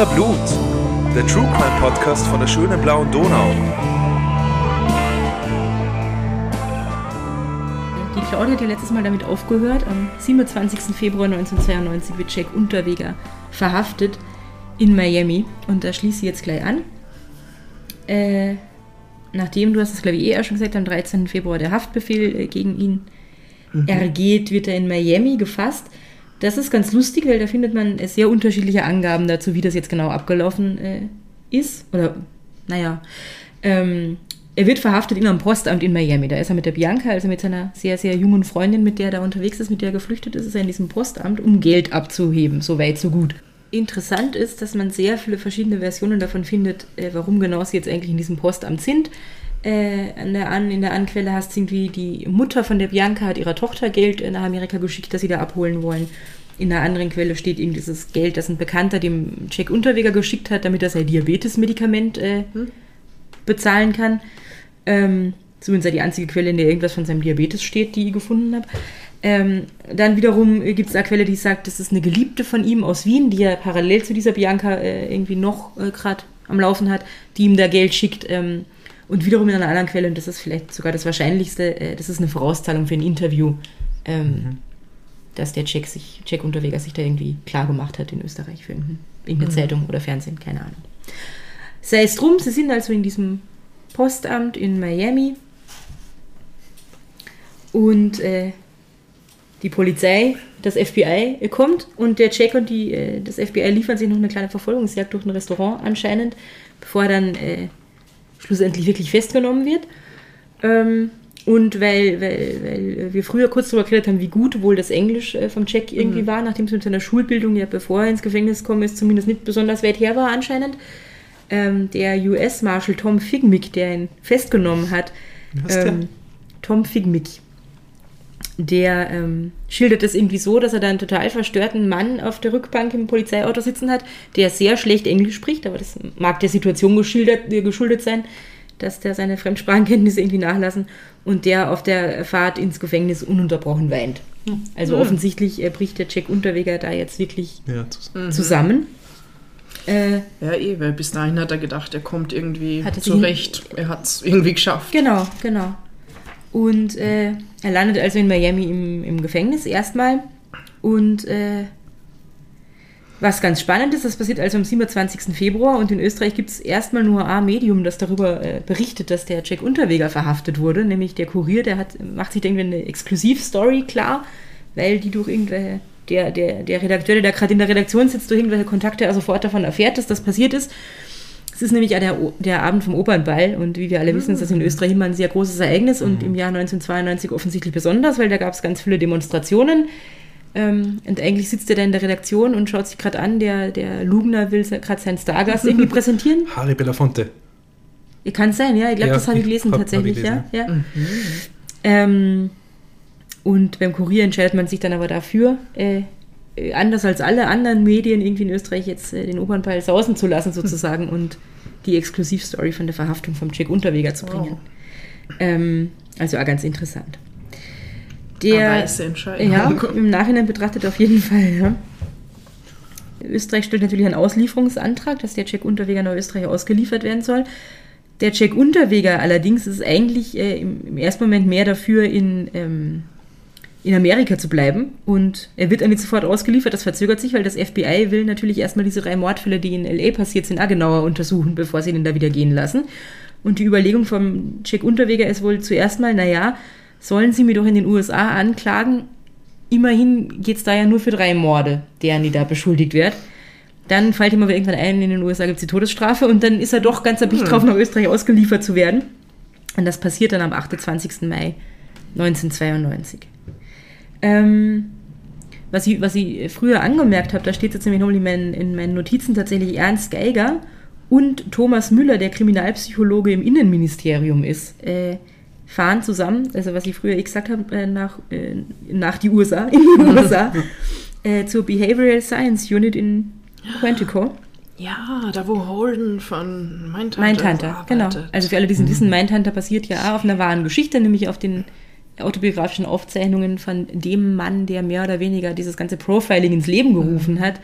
Berliner Blut, der True Crime Podcast von der schönen blauen Donau. Die Claudia hat ja letztes Mal damit aufgehört. Am 27. Februar 1992 wird Jack Unterweger verhaftet in Miami. Und da schließe ich jetzt gleich an. Äh, nachdem, du hast es glaube ich eh auch schon gesagt, am 13. Februar der Haftbefehl äh, gegen ihn ergeht, wird er in Miami gefasst. Das ist ganz lustig, weil da findet man sehr unterschiedliche Angaben dazu, wie das jetzt genau abgelaufen äh, ist. Oder, naja. Ähm, er wird verhaftet in einem Postamt in Miami. Da ist er mit der Bianca, also mit seiner sehr, sehr jungen Freundin, mit der er da unterwegs ist, mit der er geflüchtet ist, ist er in diesem Postamt, um Geld abzuheben. So weit, so gut. Interessant ist, dass man sehr viele verschiedene Versionen davon findet, äh, warum genau sie jetzt eigentlich in diesem Postamt sind. Äh, an der an, in der Anquelle hast du irgendwie die Mutter von der Bianca hat ihrer Tochter Geld nach Amerika geschickt, dass sie da abholen wollen. In einer anderen Quelle steht eben dieses Geld, das ein Bekannter dem Jack Unterweger geschickt hat, damit er sein Diabetes-Medikament äh, bezahlen kann. Ähm, zumindest die einzige Quelle, in der irgendwas von seinem Diabetes steht, die ich gefunden habe. Ähm, dann wiederum gibt es eine Quelle, die sagt, das ist eine Geliebte von ihm aus Wien, die er parallel zu dieser Bianca äh, irgendwie noch äh, gerade am Laufen hat, die ihm da Geld schickt. Ähm, und wiederum in einer anderen Quelle, und das ist vielleicht sogar das Wahrscheinlichste, äh, das ist eine Vorauszahlung für ein Interview, ähm, dass der Jack, sich, Jack Unterweger sich da irgendwie klar gemacht hat in Österreich für irgendeine, irgendeine Zeitung oder Fernsehen, keine Ahnung. Sei es drum, sie sind also in diesem Postamt in Miami. Und äh, die Polizei, das FBI kommt und der Jack und die, äh, das FBI liefern sich noch eine kleine Verfolgungsjagd durch ein Restaurant anscheinend, bevor er dann äh, schlussendlich wirklich festgenommen wird. Ähm, und weil, weil, weil wir früher kurz darüber geredet haben, wie gut wohl das Englisch äh, vom Jack irgendwie war, nachdem es mit seiner Schulbildung, ja bevor er ins Gefängnis gekommen ist, zumindest nicht besonders weit her war anscheinend, ähm, der US-Marshal Tom Figmick, der ihn festgenommen hat, Was ähm, Tom Figmick, der ähm, schildert es irgendwie so, dass er da einen total verstörten Mann auf der Rückbank im Polizeiauto sitzen hat, der sehr schlecht Englisch spricht, aber das mag der Situation geschildert, äh, geschuldet sein, dass der seine Fremdsprachenkenntnisse irgendwie nachlassen und der auf der Fahrt ins Gefängnis ununterbrochen weint. Also offensichtlich äh, bricht der Jack Unterweger da jetzt wirklich Ja, zus- zusammen. Äh, Ja, eh, weil bis dahin hat er gedacht, er kommt irgendwie Hat er zurecht. Er hat es irgendwie geschafft. Genau, genau. Und äh, er landet also in Miami im, im Gefängnis erstmal. Und äh, was ganz spannend ist, das passiert also am 27. Februar und in Österreich gibt es erstmal nur ein Medium, das darüber äh, berichtet, dass der Jack Unterweger verhaftet wurde, nämlich der Kurier, der hat, macht sich irgendwie eine Exklusivstory klar, weil die durch irgendwelche, der, der, der Redakteur, der da gerade in der Redaktion sitzt, durch irgendwelche Kontakte er sofort davon erfährt, dass das passiert ist. Es ist nämlich ja der, der Abend vom Opernball und wie wir alle wissen, ist das in Österreich immer ein sehr großes Ereignis und im Jahr 1992 offensichtlich besonders, weil da gab es ganz viele Demonstrationen. Ähm, und eigentlich sitzt er da in der Redaktion und schaut sich gerade an, der, der Lugner will gerade seinen Stargast irgendwie präsentieren. Harry Belafonte. Kann sein, ja, ich glaube, Ja, das habe ich gelesen hab- hab ich tatsächlich, gelesen, ja. ja. Ähm, und beim Kurier entscheidet man sich dann aber dafür, äh, anders als alle anderen Medien irgendwie in Österreich jetzt äh, den Opernball sausen zu lassen sozusagen und die Exklusivstory von der Verhaftung vom Jack Unterweger zu bringen. Ähm, also auch ganz interessant. Der, ja, im Nachhinein betrachtet auf jeden Fall. Ja. Österreich stellt natürlich einen Auslieferungsantrag, dass der Jack Unterweger nach Österreich ausgeliefert werden soll. Der Jack Unterweger allerdings ist eigentlich äh, im, im ersten Moment mehr dafür, in, ähm, in Amerika zu bleiben. Und er wird dann nicht sofort ausgeliefert. Das verzögert sich, weil das FBI will natürlich erstmal diese drei Mordfälle, die in L.A. passiert sind, auch genauer untersuchen, bevor sie ihn da wieder gehen lassen. Und die Überlegung vom Jack Unterweger ist wohl zuerst mal, naja, sollen sie mir doch in den USA anklagen? Immerhin geht es da ja nur für drei Morde, deren die da beschuldigt wird. Dann fällt ihm aber irgendwann ein, in den USA gibt es die Todesstrafe und dann ist er doch ganz erpicht drauf, nach Österreich ausgeliefert zu werden. Und das passiert dann am 28. Mai 1992. Ähm, was ich, was ich früher angemerkt habe, da steht jetzt nämlich in meinen, in meinen Notizen tatsächlich Ernst Geiger und Thomas Müller, der Kriminalpsychologe im Innenministerium ist, äh, fahren zusammen, also was ich früher eh gesagt habe, äh, nach, äh, nach die USA, in die USA, äh, zur Behavioral Science Unit in Quantico. Ja, da wo Holden von Mindhunter Mindhunter, genau. arbeitet. Also für alle, die es wissen, Mindhunter basiert ja auch auf einer wahren Geschichte, nämlich auf den autobiografischen Aufzeichnungen von dem Mann, der mehr oder weniger dieses ganze Profiling ins Leben gerufen hat.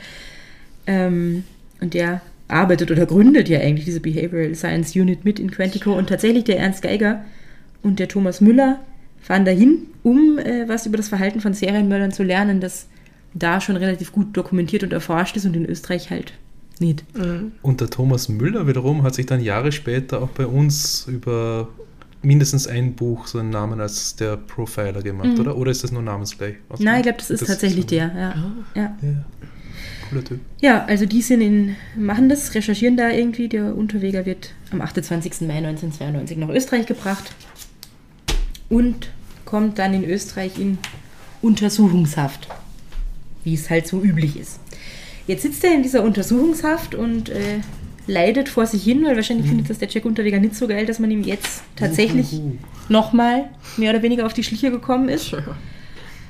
Ähm, und der arbeitet oder gründet ja eigentlich diese Behavioral Science Unit mit in Quantico. Und tatsächlich der Ernst Geiger und der Thomas Müller fahren dahin, um äh, was über das Verhalten von Serienmördern zu lernen, das da schon relativ gut dokumentiert und erforscht ist und in Österreich halt nicht. Und der Thomas Müller wiederum hat sich dann Jahre später auch bei uns über mindestens ein Buch so einen Namen als der Profiler gemacht, oder? Oder ist das nur namensgleich? Was Nein, ich glaube, das ist tatsächlich so- der. Ja. Ja. Ja, cooler Typ. ja, also die sind in, machen das, recherchieren da irgendwie. Der Unterweger wird am 28. Mai 1992 nach Österreich gebracht und kommt dann in Österreich in Untersuchungshaft, wie es halt so üblich ist. Jetzt sitzt er in dieser Untersuchungshaft und äh, leidet vor sich hin, weil wahrscheinlich findet das der Jack Unterweger nicht so geil, dass man ihm jetzt tatsächlich Uhuhu. nochmal mehr oder weniger auf die Schliche gekommen ist. Tja.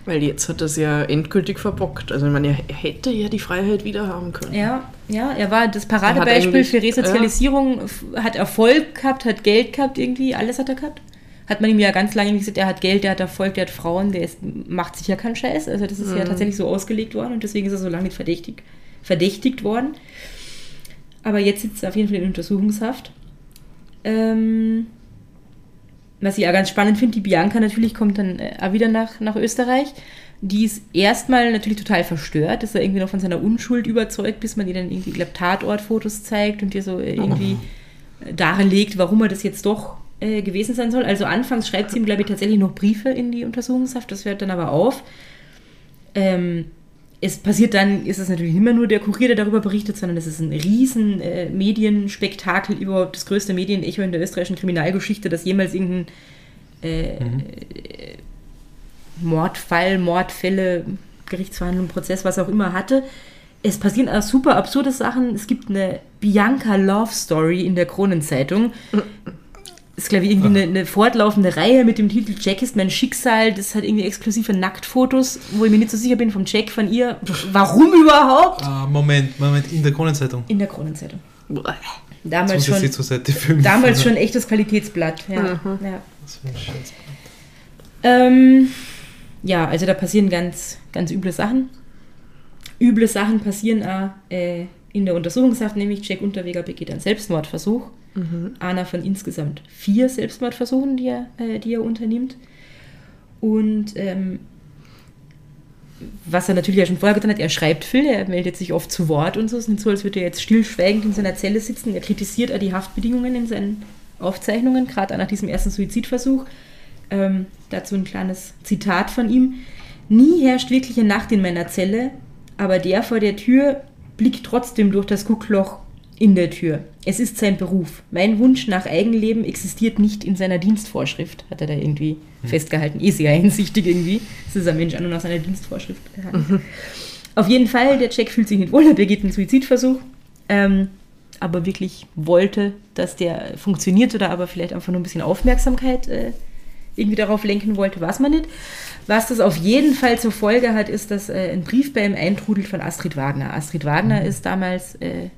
Weil jetzt hat er es ja endgültig verbockt. Also ich meine, er hätte ja die Freiheit wieder haben können. Ja, ja, er war das Paradebeispiel für Resozialisierung, f- hat Erfolg gehabt, hat Geld gehabt irgendwie, alles hat er gehabt. Hat man ihm ja ganz lange gesagt, er hat Geld, der hat Erfolg, der hat Frauen, der ist, macht sich ja keinen Scheiß. Also das ist ja tatsächlich so ausgelegt worden und deswegen ist er so lange nicht verdächtig, verdächtigt worden. Aber jetzt sitzt er auf jeden Fall in Untersuchungshaft. Ähm, was ich ja ganz spannend finde, die Bianca natürlich kommt dann äh, auch wieder nach, nach Österreich. Die ist erstmal natürlich total verstört, ist er irgendwie noch von seiner Unschuld überzeugt, bis man ihr dann irgendwie, glaube, Tatortfotos zeigt und ihr so äh, irgendwie äh, darlegt, warum er das jetzt doch äh, gewesen sein soll. Also anfangs schreibt sie ihm, glaube ich, tatsächlich noch Briefe in die Untersuchungshaft, das hört dann aber auf. Ähm, es passiert dann, ist es natürlich nicht mehr nur der Kurier, der darüber berichtet, sondern es ist ein riesen äh, Medienspektakel, überhaupt das größte Medienecho in der österreichischen Kriminalgeschichte, das jemals irgendein äh, Mordfall, Mordfälle, Gerichtsverhandlung, Prozess, was auch immer hatte. Es passieren auch super absurde Sachen. Es gibt eine Bianca Love Story in der Kronenzeitung. ist, glaube ich, irgendwie eine, eine fortlaufende Reihe mit dem Titel Jack ist mein Schicksal. Das hat irgendwie exklusive Nacktfotos, wo ich mir nicht so sicher bin vom Jack, von ihr. Warum überhaupt? Ah, Moment, Moment, in der Kronenzeitung. In der Kronenzeitung. Damals schon, damals schon echtes Qualitätsblatt. Ja, ja. Was für ein Scheiß. Ähm, ja, also da passieren ganz, ganz üble Sachen. Üble Sachen passieren auch äh, in der Untersuchungshaft, nämlich Jack Unterweger begeht einen Selbstmordversuch. Einer von insgesamt vier Selbstmordversuchen, die er, äh, die er unternimmt. Und ähm, was er natürlich ja schon vorher getan hat, er schreibt viel, er meldet sich oft zu Wort und so. Es ist so, als würde er jetzt stillschweigend in seiner Zelle sitzen. Er kritisiert auch die Haftbedingungen in seinen Aufzeichnungen, gerade nach diesem ersten Suizidversuch. Ähm, dazu ein kleines Zitat von ihm. Nie herrscht wirkliche Nacht in meiner Zelle, aber der vor der Tür blickt trotzdem durch das Guckloch in der Tür. Es ist sein Beruf. Mein Wunsch nach Eigenleben existiert nicht in seiner Dienstvorschrift, hat er da irgendwie festgehalten. Eh sehr einsichtig irgendwie. Es ist ein Mensch an und nach seiner Dienstvorschrift. gehandelt. Auf jeden Fall, der Jack fühlt sich nicht wohl, er begeht einen Suizidversuch. Ähm, aber wirklich wollte, dass der funktioniert oder aber vielleicht einfach nur ein bisschen Aufmerksamkeit äh, irgendwie darauf lenken wollte, weiß man nicht. Was das auf jeden Fall zur Folge hat, ist, dass äh, ein Brief bei ihm eintrudelt von Astrid Wagner. Astrid Wagner ist damals, äh,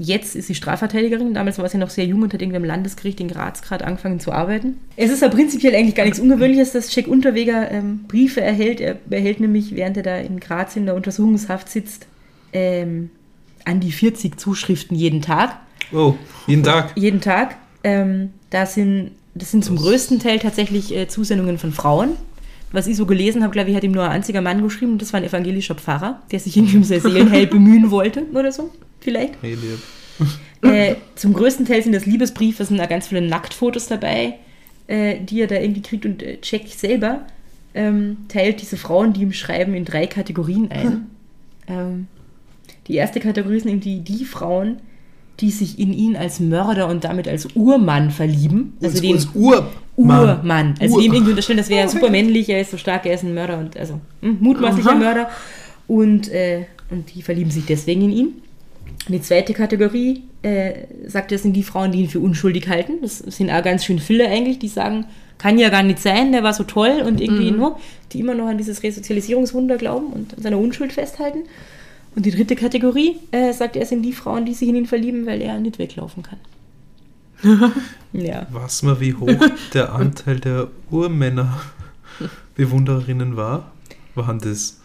jetzt ist sie Strafverteidigerin, damals war sie noch sehr jung und hat irgendwie am Landesgericht in Graz gerade angefangen zu arbeiten. Es ist ja prinzipiell eigentlich gar nichts Ungewöhnliches, dass Jack Unterweger ähm, Briefe erhält. Er erhält nämlich, während er da in Graz in der Untersuchungshaft sitzt, ähm, an die 40 Zuschriften jeden Tag Oh, jeden Tag. jeden Tag. Ähm, da sind, das sind zum größten Teil tatsächlich äh, Zusendungen von Frauen. Was ich so gelesen habe, glaube ich, hat ihm nur ein einziger Mann geschrieben und das war ein evangelischer Pfarrer, der sich irgendwie um sein Seelenheil bemühen wollte oder so, vielleicht. Hey, lieb. Äh, zum größten Teil sind das Liebesbriefe, es sind da ganz viele Nacktfotos dabei, äh, die er da irgendwie kriegt und äh, Jack selber ähm, teilt diese Frauen, die ihm schreiben, in drei Kategorien ein. Ähm, die erste Kategorie sind irgendwie die Frauen, die sich in ihn als Mörder und damit als Urmann verlieben. Also den Uns Ur Urmann. Also Ur- dem irgendwie unterstellen, das wäre super männlich, er ist so stark, er ist ein Mörder und also hm, mutmaßlicher Aha. Mörder. Und, äh, und die verlieben sich deswegen in ihn. Die zweite Kategorie, äh, sagt er, sind die Frauen, die ihn für unschuldig halten. Das sind auch ganz schön viele eigentlich, die sagen, kann ja gar nicht sein, der war so toll und irgendwie nur, die immer noch an dieses Resozialisierungswunder glauben und an seiner Unschuld festhalten. Und die dritte Kategorie, äh, sagt er, sind die Frauen, die sich in ihn verlieben, weil er nicht weglaufen kann. ja. Was mal, wie hoch der Anteil der Urmänner Bewundererinnen war? Waren das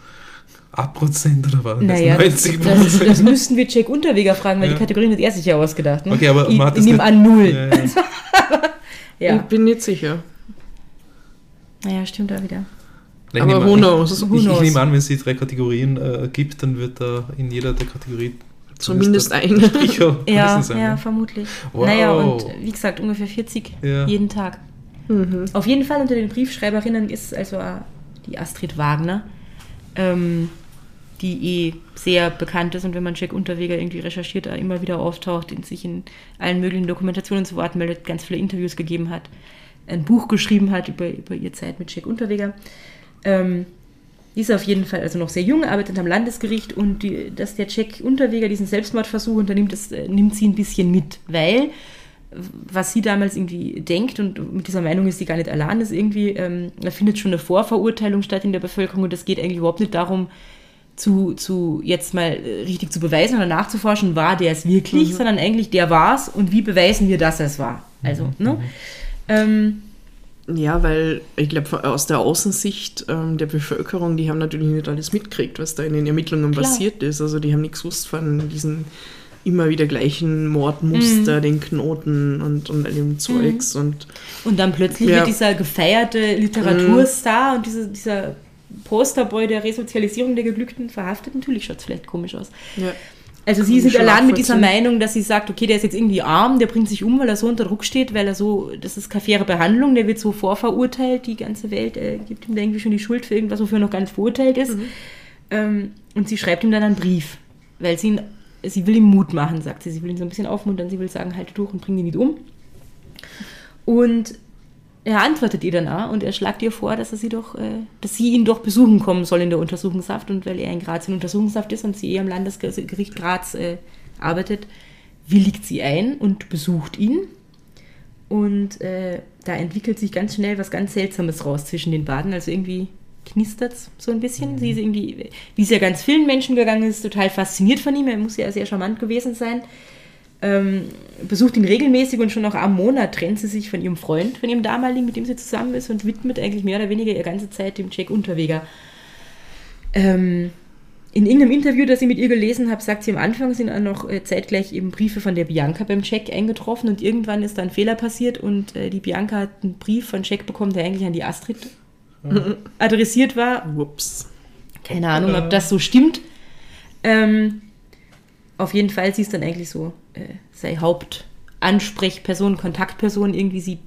A-Prozent oder war das Naja, das, 90 das, das müssten wir Jack Unterweger fragen, weil Ja. die Kategorien hat er sich ja ausgedacht. Ne? Okay, aber ich, ich nehme an null. Ja, ja. Ja, Ich bin nicht sicher. naja, stimmt da wieder. Ich Aber nehme who an- knows? Ich, ich knows? nehme an, wenn es die drei Kategorien äh, gibt, dann wird da in jeder der Kategorien Zumindest ein eine. Stricher Ja, sein. ja, ne? vermutlich. Wow. Naja, und wie gesagt, ungefähr 40 Ja. jeden Tag. Mhm. Auf jeden Fall unter den Briefschreiberinnen ist also äh, die Astrid Wagner, ähm, die eh sehr bekannt ist und wenn man Jack Unterweger irgendwie recherchiert, immer wieder auftaucht, in sich in allen möglichen Dokumentationen zu Wort meldet, ganz viele Interviews gegeben hat, ein Buch geschrieben hat über, über ihre Zeit mit Jack Unterweger. Ähm, die ist auf jeden Fall also noch sehr jung, arbeitet am Landesgericht und die, dass der Jack Unterweger diesen Selbstmordversuch unternimmt, das äh, nimmt sie ein bisschen mit, weil was sie damals irgendwie denkt und mit dieser Meinung ist sie gar nicht allein, ist irgendwie, ähm, da findet schon eine Vorverurteilung statt in der Bevölkerung und es geht eigentlich überhaupt nicht darum, zu, zu jetzt mal äh, richtig zu beweisen oder nachzuforschen, war der es wirklich, sondern eigentlich der war es und wie beweisen wir, dass er es war. Also, ne? Ähm, Ja, weil ich glaube, aus der Außensicht ähm, der Bevölkerung, die haben natürlich nicht alles mitgekriegt, was da in den Ermittlungen Klar. passiert ist. Also die haben nichts gewusst von diesen immer wieder gleichen Mordmuster, den Knoten und, und all dem Zeugs. Und Und dann plötzlich Ja. wird dieser gefeierte Literaturstar und diese, dieser Posterboy der Resozialisierung der Geglückten verhaftet. Natürlich schaut es vielleicht komisch aus. ja. Also sie sind schon allein mit dieser. Meinung, dass sie sagt, okay, der ist jetzt irgendwie arm, der bringt sich um, weil er so unter Druck steht, weil er so, das ist keine faire Behandlung, der wird so vorverurteilt, die ganze Welt äh, gibt ihm da irgendwie schon die Schuld für irgendwas, wofür er noch gar nicht verurteilt ist. Ähm, und sie schreibt ihm dann einen Brief, weil sie ihn, sie will ihm Mut machen, sagt sie. Sie will ihn so ein bisschen aufmuntern, sie will sagen, halte durch und bring ihn nicht um. Und er antwortet ihr dann auch und er schlagt ihr vor, dass er sie doch, äh, dass sie ihn doch besuchen kommen soll in der Untersuchungshaft und weil er in Graz in Untersuchungshaft ist und sie eh am Landesgericht Graz äh, arbeitet, willigt sie ein und besucht ihn. Und äh, da entwickelt sich ganz schnell was ganz Seltsames raus zwischen den beiden. Also irgendwie knistert es so ein bisschen. Sie ist irgendwie, wie es ja ganz vielen Menschen gegangen ist, total fasziniert von ihm. Er muss ja sehr charmant gewesen sein ähm, besucht ihn regelmäßig und schon nach einem Monat trennt sie sich von ihrem Freund, von ihrem damaligen, mit dem sie zusammen ist und widmet eigentlich mehr oder weniger ihre ganze Zeit dem Jack Unterweger. Ähm, in irgendeinem Interview, das ich mit ihr gelesen habe, sagt sie am Anfang sind auch noch äh, zeitgleich eben Briefe von der Bianca beim Jack eingetroffen und irgendwann ist da ein Fehler passiert und äh, die Bianca hat einen Brief von Jack bekommen, der eigentlich an die Astrid adressiert war Whoops. keine Ahnung, ob das so stimmt. Ähm, auf jeden Fall, sie ist dann eigentlich so, äh, sei Hauptansprechperson, Kontaktperson. Irgendwie, sie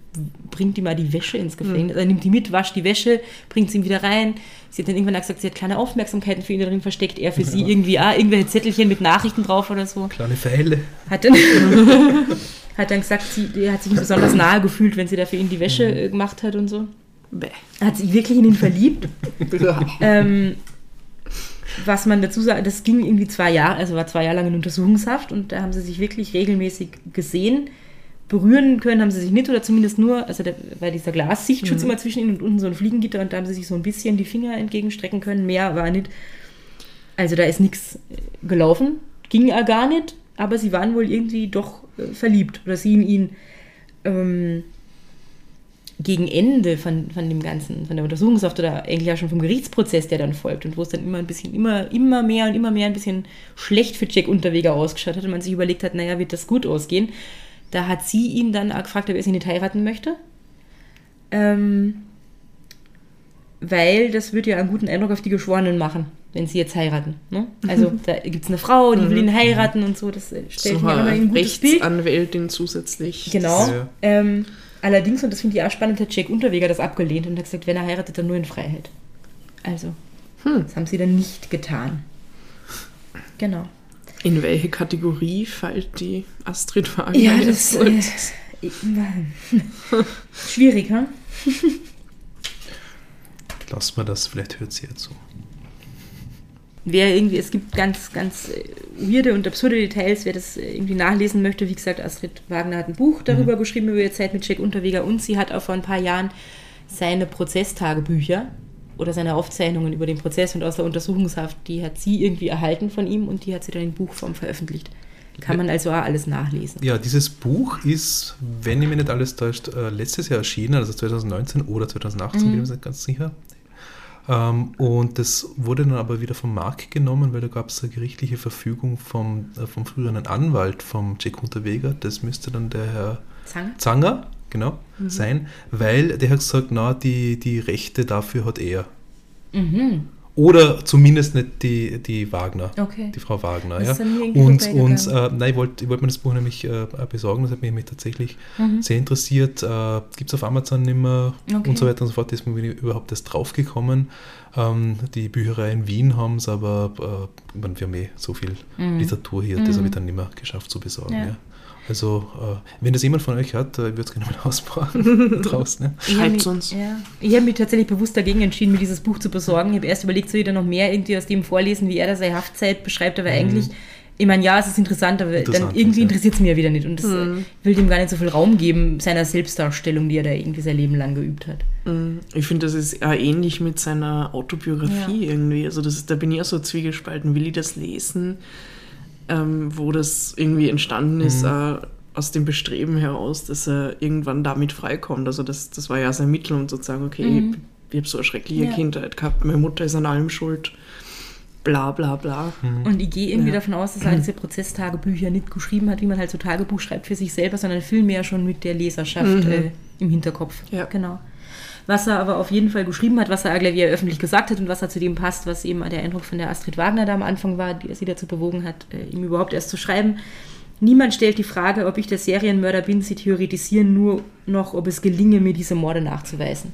bringt ihm mal die Wäsche ins Gefängnis, äh, nimmt die mit, wascht die Wäsche, bringt sie ihm wieder rein. Sie hat dann irgendwann gesagt, sie hat kleine Aufmerksamkeiten für ihn darin versteckt. Er für sie irgendwie, ah, irgendwelche Zettelchen mit Nachrichten drauf oder so. Kleine Pfeile. Hat dann, hat dann gesagt, sie hat sich ihm besonders nahe gefühlt, wenn sie da für ihn die Wäsche äh, gemacht hat und so. Bäh. Hat sich wirklich in ihn verliebt. Ähm, was man dazu sagt, das ging irgendwie zwei Jahre, also war zwei Jahre lang in Untersuchungshaft und da haben sie sich wirklich regelmäßig gesehen. Berühren können haben sie sich nicht oder zumindest nur, also da war dieser Glassichtschutz immer zwischen ihnen und unten so ein Fliegengitter und da haben sie sich so ein bisschen die Finger entgegenstrecken können. Mehr war nicht. Also da ist nichts gelaufen, ging ja gar nicht, aber sie waren wohl irgendwie doch äh, verliebt oder sie in ihn. Ähm, gegen Ende von, von dem Ganzen, von der Untersuchungshaft oder eigentlich ja schon vom Gerichtsprozess, der dann folgt und wo es dann immer ein bisschen, immer, immer mehr und immer mehr ein bisschen schlecht für Jack Unterweger ausgeschaut hat und man sich überlegt hat, naja, wird das gut ausgehen. Da hat sie ihn dann auch gefragt, ob er sie nicht heiraten möchte. Ähm, weil das würde ja einen guten Eindruck auf die Geschworenen machen, wenn sie jetzt heiraten. Ne? Also da gibt es eine Frau, die will ihn heiraten und so, das stellt So mir immer ein gutes Bild. Rechtsanwältin zusätzlich. Genau. Ja. Ähm, allerdings, und das finde ich auch spannend, hat Jack Unterweger das abgelehnt und hat gesagt, wenn er heiratet, dann nur in Freiheit. Also, Hm. das haben sie dann nicht getan. Genau. In welche Kategorie fällt die Astrid Wagner Ja, jetzt? das äh, schwierig, ha? Lass mal das, vielleicht hört sie ja zu. Wer irgendwie, es gibt ganz, ganz äh, weirde und absurde Details, wer das äh, irgendwie nachlesen möchte. Wie gesagt, Astrid Wagner hat ein Buch darüber geschrieben, über ihre Zeit mit Jack Unterweger und sie hat auch vor ein paar Jahren seine Prozesstagebücher oder seine Aufzeichnungen über den Prozess und aus der Untersuchungshaft, die hat sie irgendwie erhalten von ihm und die hat sie dann in Buchform veröffentlicht. Kann man also auch alles nachlesen. Ja, dieses Buch ist, wenn ich mich nicht alles täuscht, äh, letztes Jahr erschienen, also 2019 oder 2018, bin ich mir nicht ganz sicher. Ähm, und das wurde dann aber wieder vom Markt genommen, weil da gab es eine gerichtliche Verfügung vom, äh, vom früheren Anwalt vom Jack Unterweger. Das müsste dann der Herr Zang? Zanger, genau, sein, weil der hat gesagt, na, die, die Rechte dafür hat er. Mhm. Oder zumindest nicht die, die Wagner, Okay. die Frau Wagner. Das Ja. Und, und äh, nein, ich wollte ich wollt mir das Buch nämlich äh, besorgen, das hat mich, mich tatsächlich Mhm. sehr interessiert. Äh, Gibt es auf Amazon nicht mehr Okay. und so weiter und so fort. Ist mir überhaupt erst draufgekommen. Ähm, die Bücherei in Wien haben es, aber äh, ich meine, wir haben eh so viel Mhm. Literatur hier, das habe ich dann nicht mehr geschafft zu besorgen. Ja. Ja. Also, äh, wenn das jemand von euch hat, äh, ich würde es gerne mal ausbauen draußen. Ja. Schreibt's mich- uns. Ja. Ich habe mich tatsächlich bewusst dagegen entschieden, mir dieses Buch zu besorgen. Ich habe erst überlegt, soll ich da noch mehr irgendwie aus dem vorlesen, wie er da seine Haftzeit beschreibt, aber eigentlich, ich meine, ja, es ist interessant, aber Mhm. Interessant dann irgendwie ja. interessiert es mich ja wieder nicht. Und das äh, will dem gar nicht so viel Raum geben, seiner Selbstdarstellung, die er da irgendwie sein Leben lang geübt hat. Mm, Ich finde, das ist auch ähnlich mit seiner Autobiografie irgendwie. Also das ist, da bin ich auch so zwiegespalten. Will ich das lesen, ähm, wo das irgendwie entstanden ist, äh, aus dem Bestreben heraus, dass er irgendwann damit freikommt. Also das, das war ja sein Mittel, um zu sagen, okay, ich, ich habe so eine schreckliche Ja. Kindheit gehabt, meine Mutter ist an allem schuld, bla bla bla. Und ich gehe irgendwie Ja. davon aus, dass er diese Prozesstagebücher nicht geschrieben hat, wie man halt so Tagebuch schreibt für sich selber, sondern vielmehr schon mit der Leserschaft äh, im Hinterkopf. Ja. Genau. Was er aber auf jeden Fall geschrieben hat, was er wieder öffentlich gesagt hat und was er zu dem passt, was eben der Eindruck von der Astrid Wagner da am Anfang war, die sie dazu bewogen hat, äh, ihm überhaupt erst zu schreiben. Niemand stellt die Frage, ob ich der Serienmörder bin. Sie theoretisieren nur noch, ob es gelinge, mir diese Morde nachzuweisen.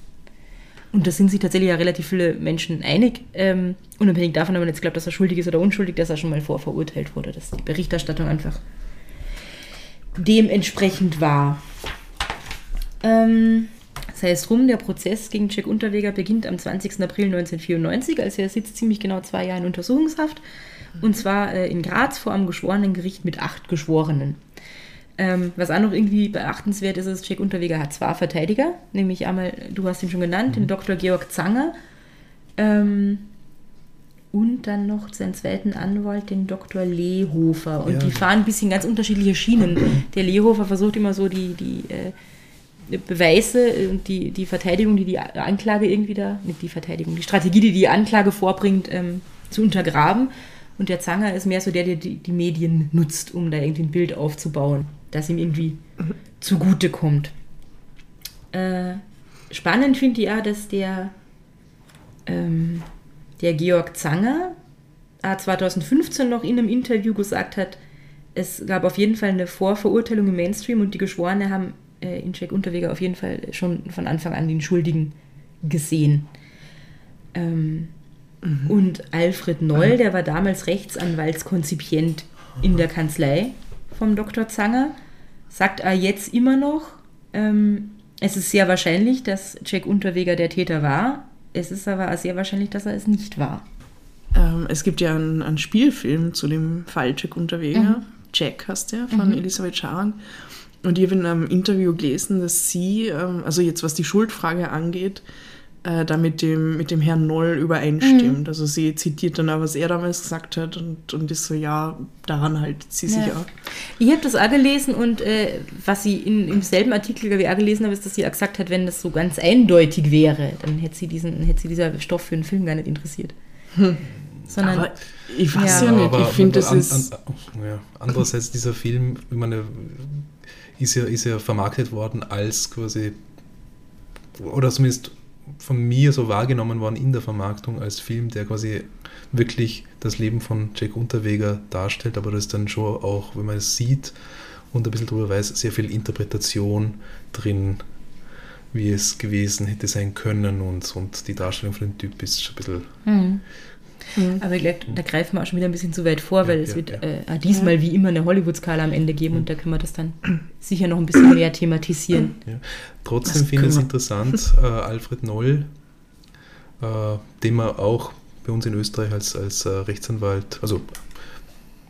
Und da sind sich tatsächlich ja relativ viele Menschen einig, ähm, unabhängig davon, ob man jetzt glaubt, dass er schuldig ist oder unschuldig, dass er schon mal vorverurteilt wurde, dass die Berichterstattung einfach dementsprechend war. Ähm, das heißt rum, der Prozess gegen Jack Unterweger beginnt am 20. April 1994, also er sitzt ziemlich genau zwei Jahre in Untersuchungshaft, und zwar äh, in Graz vor einem Geschworenengericht mit acht Geschworenen. Ähm, was auch noch irgendwie beachtenswert ist, ist, Jack Unterweger hat zwei Verteidiger, nämlich einmal, du hast ihn schon genannt, den Dr. Georg Zanger ähm, und dann noch seinen zweiten Anwalt, den Dr. Lehofer. Und Ja. die fahren ein bisschen ganz unterschiedliche Schienen. Der Lehofer versucht immer so die, die äh, Beweise und die, die Verteidigung, die die Anklage irgendwie da, nicht die Verteidigung, die Strategie, die die Anklage vorbringt, ähm, zu untergraben. Und der Zanger ist mehr so der, der die, die Medien nutzt, um da irgendwie ein Bild aufzubauen, das ihm irgendwie zugute kommt. Äh, spannend finde ich ja, dass der, ähm, der Georg Zanger äh, 2015 noch in einem Interview gesagt hat, es gab auf jeden Fall eine Vorverurteilung im Mainstream und die Geschworene haben äh, in Jack Unterweger auf jeden Fall schon von Anfang an den Schuldigen gesehen. Ähm, Und Alfred Noll, der war damals Rechtsanwaltskonzipient in der Kanzlei vom Dr. Zanger, sagt er jetzt immer noch, ähm, es ist sehr wahrscheinlich, dass Jack Unterweger der Täter war. Es ist aber auch sehr wahrscheinlich, dass er es nicht war. Ähm, es gibt ja einen, einen Spielfilm zu dem Fall Jack Unterweger. Jack heißt der, von Elisabeth Scharang. Und ich habe in einem Interview gelesen, dass sie, ähm, also jetzt was die Schuldfrage angeht, äh, da mit dem, mit dem Herrn Noll übereinstimmt. Also sie zitiert dann auch, was er damals gesagt hat und, und ist so, ja, daran haltet sie sich Ja. auch. Ich habe das auch gelesen und äh, was sie in, im selben Artikel, glaube ich, auch gelesen habe, ist, dass sie auch gesagt hat, wenn das so ganz eindeutig wäre, dann hätte sie diesen, hätte sie dieser Stoff für einen Film gar nicht interessiert. Sondern Aber ich weiß Ja. ja, nicht, Aber- ich finde, das an- ist... An, ja. Andererseits, dieser Film, ich meine, ist ja, ist ja vermarktet worden als quasi, oder zumindest von mir so wahrgenommen worden in der Vermarktung als Film, der quasi wirklich das Leben von Jack Unterweger darstellt, aber das ist dann schon auch, wenn man es sieht und ein bisschen drüber weiß, sehr viel Interpretation drin, wie es gewesen hätte sein können und, und die Darstellung von dem Typ ist schon ein bisschen Mhm. Aber ich glaube, da greifen wir auch schon wieder ein bisschen zu weit vor, weil Ja, es ja, wird ja. Äh, diesmal wie immer eine Hollywood-Skala am Ende geben und da können wir das dann sicher noch ein bisschen mehr thematisieren. Trotzdem finde ich es interessant, äh, Alfred Noll, äh, den man auch bei uns in Österreich als, als äh, Rechtsanwalt, also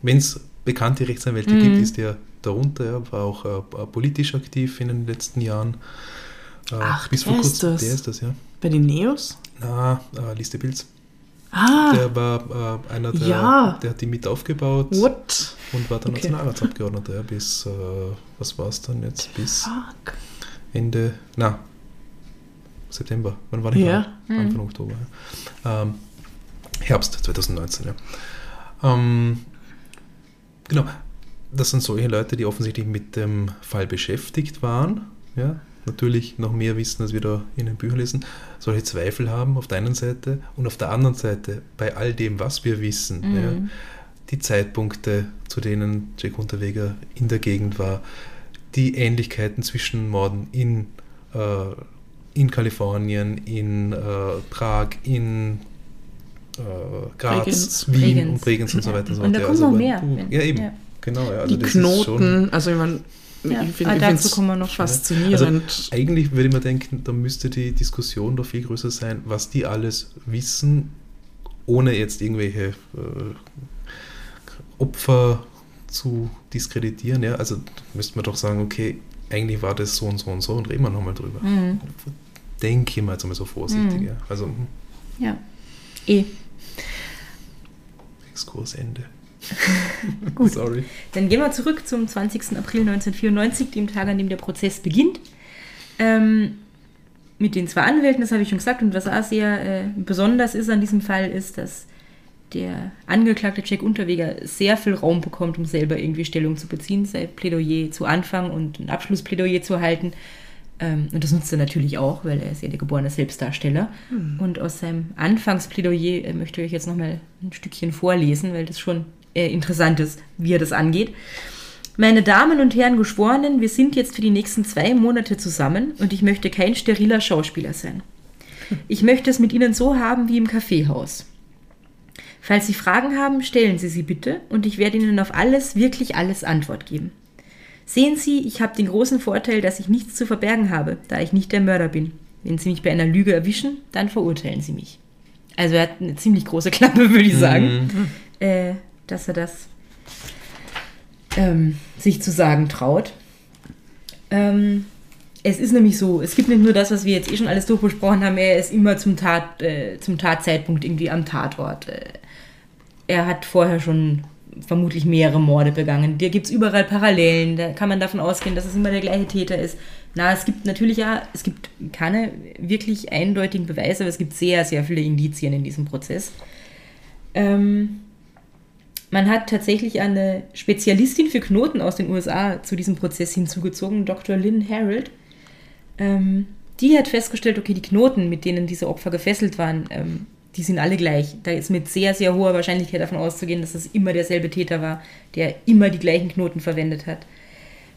wenn es bekannte Rechtsanwälte Mhm. gibt, ist der darunter, ja, war auch äh, politisch aktiv in den letzten Jahren. Äh, Ach, bis vor kurzem, das. der ist das, ja. Bei den Neos? Na, Liste Pilz. Ah, Der war äh, einer der, Ja. der hat die mit aufgebaut what? und war dann Okay. Nationalratsabgeordneter, ja, bis, äh, was war es dann jetzt, bis Fuck. Ende, na, September. Wann war die Ja. Wahl? Anfang Oktober. Ja. Ähm, Herbst 2019, ja. Ähm, genau. Das sind solche Leute, die offensichtlich mit dem Fall beschäftigt waren. Ja, natürlich noch mehr wissen, als wir da in den Büchern lesen. Solche Zweifel haben auf der einen Seite und auf der anderen Seite bei all dem, was wir wissen. Ja, die Zeitpunkte, zu denen Jack Unterweger in der Gegend war, die Ähnlichkeiten zwischen Morden in, äh, in Kalifornien, in äh, Prag, in äh, Graz, Bregenz. Wien Bregenz. und Bregenz und so weiter und so Und da kommt Ja, noch also, mehr. wenn- Ja, eben. ja. Genau, ja, also die das ist schon, Knoten, also ich meine, Ja, ich finde ah, ich dazu kommen wir noch. faszinierend. Also eigentlich würde ich mir denken, da müsste die Diskussion doch viel größer sein, was die alles wissen, ohne jetzt irgendwelche äh, Opfer zu diskreditieren. Ja? Also müsste man doch sagen, okay, eigentlich war das so und so und so und reden wir nochmal drüber. Mhm. Denke ich mal jetzt mal so vorsichtig. Mhm. Ja? Also hm, Ja. Eh. Exkursende. Gut. Sorry. Dann gehen wir zurück zum 20. April 1994, dem Tag, an dem der Prozess beginnt. Ähm, mit den zwei Anwälten, das habe ich schon gesagt, und was auch sehr äh, besonders ist an diesem Fall, ist, dass der Angeklagte Jack Unterweger sehr viel Raum bekommt, um selber irgendwie Stellung zu beziehen, sein Plädoyer zu Anfang und ein Abschlussplädoyer zu halten. Ähm, und das nutzt er natürlich auch, weil er ist ja der geborene Selbstdarsteller. Und aus seinem Anfangsplädoyer äh, möchte ich euch jetzt nochmal ein Stückchen vorlesen, weil das schon äh, interessant ist, wie er das angeht. Meine Damen und Herren Geschworenen, wir sind jetzt für die nächsten zwei Monate zusammen und ich möchte kein steriler Schauspieler sein. Ich möchte es mit Ihnen so haben wie im Kaffeehaus. Falls Sie Fragen haben, stellen Sie sie bitte und ich werde Ihnen auf alles, wirklich alles Antwort geben. Sehen Sie, ich habe den großen Vorteil, dass ich nichts zu verbergen habe, da ich nicht der Mörder bin. Wenn Sie mich bei einer Lüge erwischen, dann verurteilen Sie mich. Also er hat eine ziemlich große Klappe, würde ich sagen, äh, dass er das ähm, sich zu sagen traut. Ähm, es ist nämlich so, es gibt nicht nur das, was wir jetzt eh schon alles durchbesprochen haben, er ist immer zum, Tat, äh, zum Tatzeitpunkt irgendwie am Tatort. Äh, er hat vorher schon vermutlich mehrere Morde begangen. Da gibt es überall Parallelen, da kann man davon ausgehen, dass es immer der gleiche Täter ist. Na, es gibt natürlich ja, es gibt keine wirklich eindeutigen Beweise, aber es gibt sehr, sehr viele Indizien in diesem Prozess. Ähm, man hat tatsächlich eine Spezialistin für Knoten aus den USA zu diesem Prozess hinzugezogen, Dr. Lynn Harold. Ähm, die hat festgestellt, okay, die Knoten, mit denen diese Opfer gefesselt waren, ähm, die sind alle gleich. Da ist mit sehr, sehr hoher Wahrscheinlichkeit davon auszugehen, dass es immer derselbe Täter war, der immer die gleichen Knoten verwendet hat.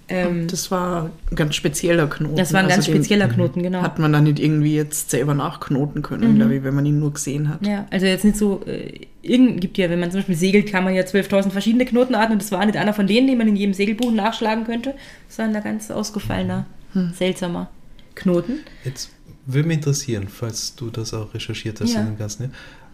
Ähm, das war ein ganz spezieller Knoten. das war ein ganz Also den spezieller Knoten, genau. Hat man dann nicht irgendwie jetzt selber nachknoten können, glaube ich, wenn man ihn nur gesehen hat. Ja, also jetzt nicht so, äh, irgend gibt ja, wenn man zum Beispiel segelt, kann man ja 12.000 verschiedene Knotenarten und das war nicht einer von denen, den man in jedem Segelbuch nachschlagen könnte, sondern ein ganz ausgefallener, seltsamer Knoten. Jetzt würde mich interessieren, falls du das auch recherchiert hast Ja. in dem Ganzen. Ja?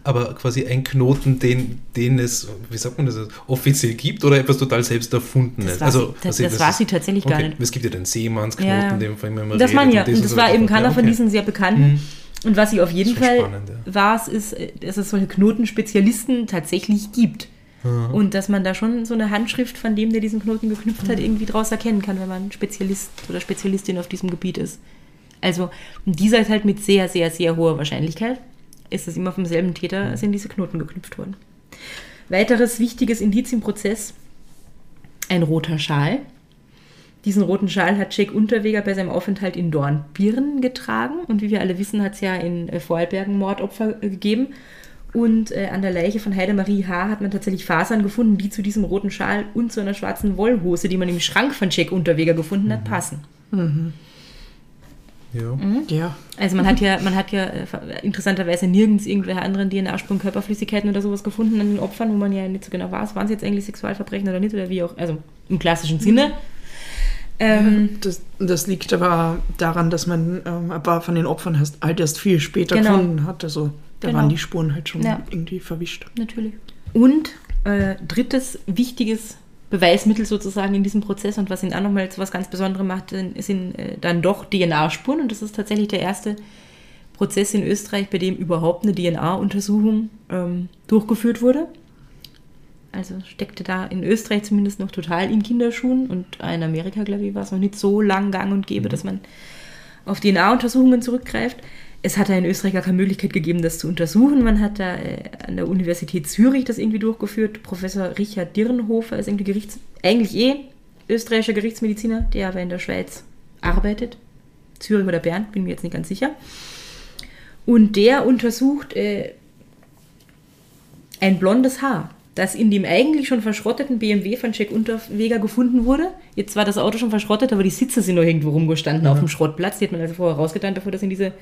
Aber quasi ein Knoten, den, den es, wie sagt man das, offiziell gibt oder etwas total selbst erfundenes? Das war sie- das- also, das war sie tatsächlich gar nicht. Es gibt ja den Seemannsknoten, Ja. den dem man immer Das ich ja, das und das so war eben keiner Ja, von okay. diesen sehr bekannten. Und was sie auf jeden Fall spannend, ja. war, ist, dass es solche Knotenspezialisten tatsächlich gibt. Und dass man da schon so eine Handschrift von dem, der diesen Knoten geknüpft hat, irgendwie draus erkennen kann, wenn man Spezialist oder Spezialistin auf diesem Gebiet ist. Also, dieser ist halt mit sehr, sehr, sehr hoher Wahrscheinlichkeit, ist es immer vom selben Täter, sind diese Knoten geknüpft worden. Weiteres wichtiges Indiz im Prozess, ein roter Schal. Diesen roten Schal hat Jack Unterweger bei seinem Aufenthalt in Dornbirn getragen. Und wie wir alle wissen, hat es ja in äh, Vorarlbergen Mordopfer äh, gegeben. Und äh, an der Leiche von Heidemarie H. hat man tatsächlich Fasern gefunden, die zu diesem roten Schal und zu einer schwarzen Wollhose, die man im Schrank von Jack Unterweger gefunden hat, passen. Ja. Mhm. Ja. Also man hat ja, man hat ja äh, interessanterweise nirgends irgendwelche anderen DNA-Spuren, Körperflüssigkeiten oder sowas gefunden an den Opfern, wo man ja nicht so genau weiß, waren es jetzt eigentlich Sexualverbrechen oder nicht oder wie auch, also im klassischen Sinne. Ähm, Das, das liegt aber daran, dass man ähm, ein paar von den Opfern erst, halt erst viel später Genau. gefunden hat. Also da Genau. waren die Spuren halt schon Ja. irgendwie verwischt. Natürlich. Und äh, drittes wichtiges Beweismittel sozusagen in diesem Prozess und was ihn auch nochmal zu was ganz Besonderem macht, sind äh, dann doch DNA-Spuren. Und das ist tatsächlich der erste Prozess in Österreich, bei dem überhaupt eine DNA-Untersuchung ähm, durchgeführt wurde. Also steckte da in Österreich zumindest noch total in Kinderschuhen und in Amerika, glaube ich, war es noch nicht so lang gang und gäbe, dass man auf DNA-Untersuchungen zurückgreift. es hat da in Österreich gar keine Möglichkeit gegeben, das zu untersuchen. Man hat da äh, an der Universität Zürich das irgendwie durchgeführt. Professor Richard Dirnhofer ist irgendwie Gerichts eigentlich eh österreichischer Gerichtsmediziner, der aber in der Schweiz arbeitet. Zürich oder Bern, bin mir jetzt nicht ganz sicher. Und der untersucht äh, ein blondes Haar, das in dem eigentlich schon verschrotteten BMW von Jack Unterweger gefunden wurde. Jetzt war das Auto schon verschrottet, aber die Sitze sind noch irgendwo rumgestanden auf dem Schrottplatz. Die hat man also vorher rausgetan, bevor das in diese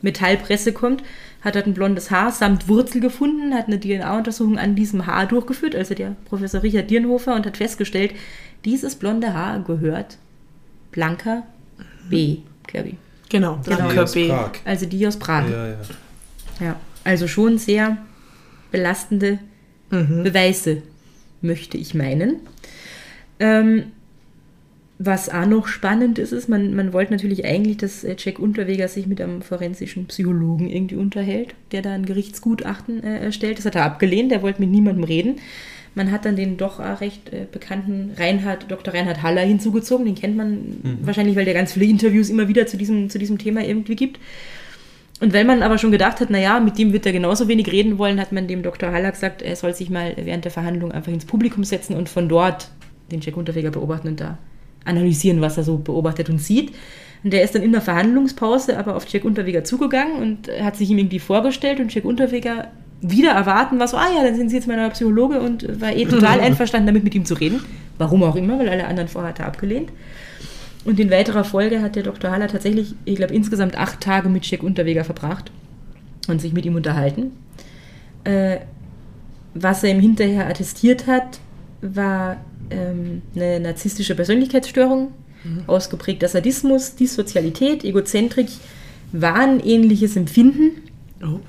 Metallpresse kommt. Hat dort ein blondes Haar samt Wurzel gefunden, hat eine DNA-Untersuchung an diesem Haar durchgeführt, also der Professor Richard Dirnhofer, und hat festgestellt, dieses blonde Haar gehört Blanca B, ich. Genau, Genau. Blanca aus B. Also die aus Prag. Ja, ja. Ja, also schon sehr belastende Beweise, möchte ich meinen. Ähm, was auch noch spannend ist, ist, man, man wollte natürlich eigentlich, dass äh, Jack Unterweger sich mit einem forensischen Psychologen irgendwie unterhält, der da ein Gerichtsgutachten äh, erstellt. Das hat er abgelehnt, der wollte mit niemandem reden. Man hat dann den doch auch recht äh, bekannten Reinhard, Dr. Reinhard Haller hinzugezogen. Den kennt man wahrscheinlich, weil der ganz viele Interviews immer wieder zu diesem, zu diesem Thema irgendwie gibt. Und weil man aber schon gedacht hat, naja, mit dem wird er genauso wenig reden wollen, hat man dem Dr. Haller gesagt, er soll sich mal während der Verhandlung einfach ins Publikum setzen und von dort den Jack Unterweger beobachten und da analysieren, was er so beobachtet und sieht. Und der ist dann in der Verhandlungspause aber auf Jack Unterweger zugegangen und hat sich ihm irgendwie vorgestellt und Jack Unterweger wieder erwarten war so, ah ja, dann sind Sie jetzt mein neuer Psychologe und war eh total einverstanden damit, mit ihm zu reden. Warum auch immer, weil alle anderen vorher hat er abgelehnt. Und in weiterer Folge hat der Dr. Haller tatsächlich, ich glaube, insgesamt acht Tage mit Jack Unterweger verbracht und sich mit ihm unterhalten. Äh, was er ihm hinterher attestiert hat, war ähm, eine narzisstische Persönlichkeitsstörung, ausgeprägter Sadismus, Dissozialität, Egozentrik, wahnähnliches Empfinden. Oh.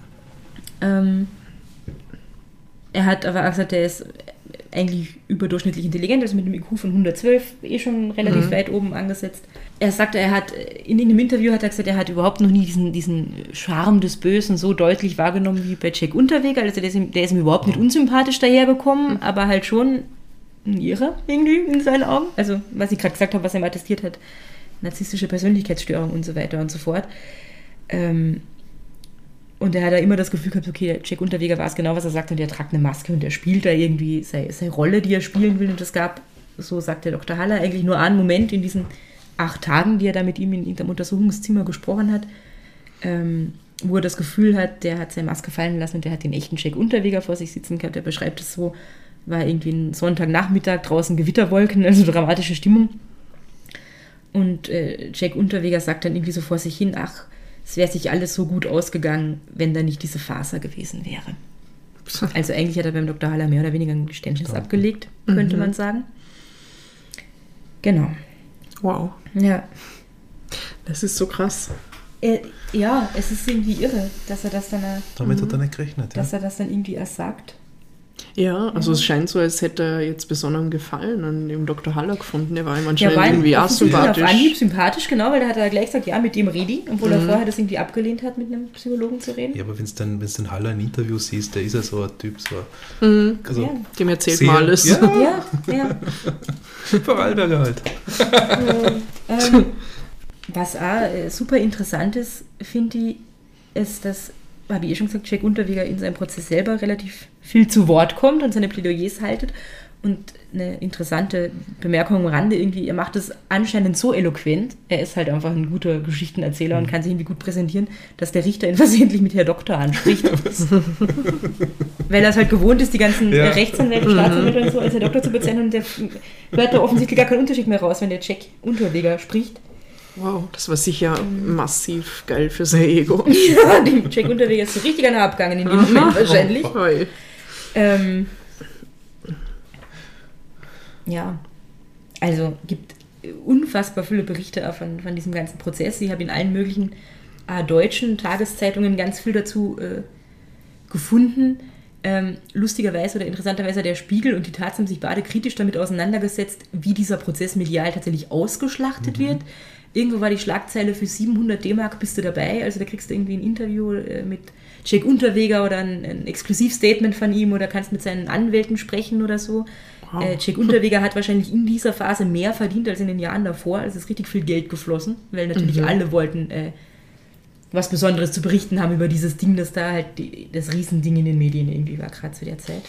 Ähm, er hat aber auch gesagt, er ist eigentlich überdurchschnittlich intelligent, also mit einem IQ von 112 eh schon relativ weit oben angesetzt. Er sagte, er hat, in einem Interview hat er gesagt, er hat überhaupt noch nie diesen, diesen Charme des Bösen so deutlich wahrgenommen wie bei Jack Unterweger. Also der ist, ihm, der ist ihm überhaupt nicht unsympathisch dahergekommen, aber halt schon ein Irrer irgendwie in seinen Augen. Also, was ich gerade gesagt habe, was er ihm attestiert hat, narzisstische Persönlichkeitsstörung und so weiter und so fort. Ähm, und er hat da immer das Gefühl gehabt, okay, der Jack Unterweger weiß genau, was er sagt und er tragt eine Maske und er spielt da irgendwie seine, seine Rolle, die er spielen will. Und es gab, so sagt der Dr. Haller, eigentlich nur einen Moment in diesen acht Tagen, die er da mit ihm in irgendeinem Untersuchungszimmer gesprochen hat, ähm, wo er das Gefühl hat, der hat seine Maske fallen lassen und der hat den echten Jack Unterweger vor sich sitzen gehabt. Er beschreibt es so, war irgendwie ein Sonntagnachmittag, draußen Gewitterwolken, also dramatische Stimmung. Und äh, Jack Unterweger sagt dann irgendwie so vor sich hin, ach, es wäre sich alles so gut ausgegangen, wenn da nicht diese Faser gewesen wäre. Also eigentlich hat er beim Dr. Haller mehr oder weniger ein Geständnis abgelegt, könnte man sagen. Genau. Wow. Ja. Das ist so krass. Äh, ja, es ist irgendwie irre, dass er das dann, äh, Damit hat er nicht gerechnet. Ja. dass er das dann irgendwie erst sagt. Ja, also es scheint so, als hätte er jetzt besonderen Gefallen an dem Dr. Haller gefunden. Der war ihm Ja, anscheinend war ihm irgendwie auch offensichtlich Auf Anhieb sympathisch. sympathisch, genau, weil da hat er gleich gesagt, ja, mit dem rede ich, obwohl er vorher das irgendwie abgelehnt hat, mit einem Psychologen zu reden. Ja, aber wenn du den, wenn's den Haller im Interview siehst, der ist ja so ein Typ, so. Also, Ja. Dem erzählt sehr- mal alles. Ja, Ja, ja. Vorarlberger halt. Ähm, was auch äh, super interessant ist, finde ich, ist, dass, habe ich eh schon gesagt, Jack Unterweger in seinem Prozess selber relativ viel zu Wort kommt und seine Plädoyers haltet. Und eine interessante Bemerkung am Rande irgendwie, er macht es anscheinend so eloquent, er ist halt einfach ein guter Geschichtenerzähler und kann sich irgendwie gut präsentieren, dass der Richter ihn versehentlich mit Herr Doktor anspricht. Weil er es halt gewohnt ist, die ganzen Ja. Rechtsanwälte, Staatsanwälte und so als Herr Doktor zu bezeichnen und der hört da offensichtlich gar keinen Unterschied mehr raus, wenn der Jack Unterweger spricht. Wow, das war sicher massiv geil für sein Ego. Ja, dem Jack Unterweger ist so richtig an der abgegangen in dem Moment wahrscheinlich. Oi. Ähm, ja, also gibt unfassbar viele Berichte von, von diesem ganzen Prozess. Ich habe in allen möglichen äh, deutschen Tageszeitungen ganz viel dazu äh, gefunden. Ähm, lustigerweise oder interessanterweise der Spiegel und die Taz haben sich beide kritisch damit auseinandergesetzt, wie dieser Prozess medial tatsächlich ausgeschlachtet wird. Irgendwo war die Schlagzeile für 700 D-Mark bist du dabei, also da kriegst du irgendwie ein Interview äh, mit Jack Unterweger oder ein, ein Exklusivstatement von ihm oder kannst mit seinen Anwälten sprechen oder so. Wow. Äh, Jack Unterweger hat wahrscheinlich in dieser Phase mehr verdient als in den Jahren davor. Also es ist richtig viel Geld geflossen, weil natürlich alle wollten äh, was Besonderes zu berichten haben über dieses Ding, das da halt die, das Riesending in den Medien irgendwie war, gerade zu der Zeit.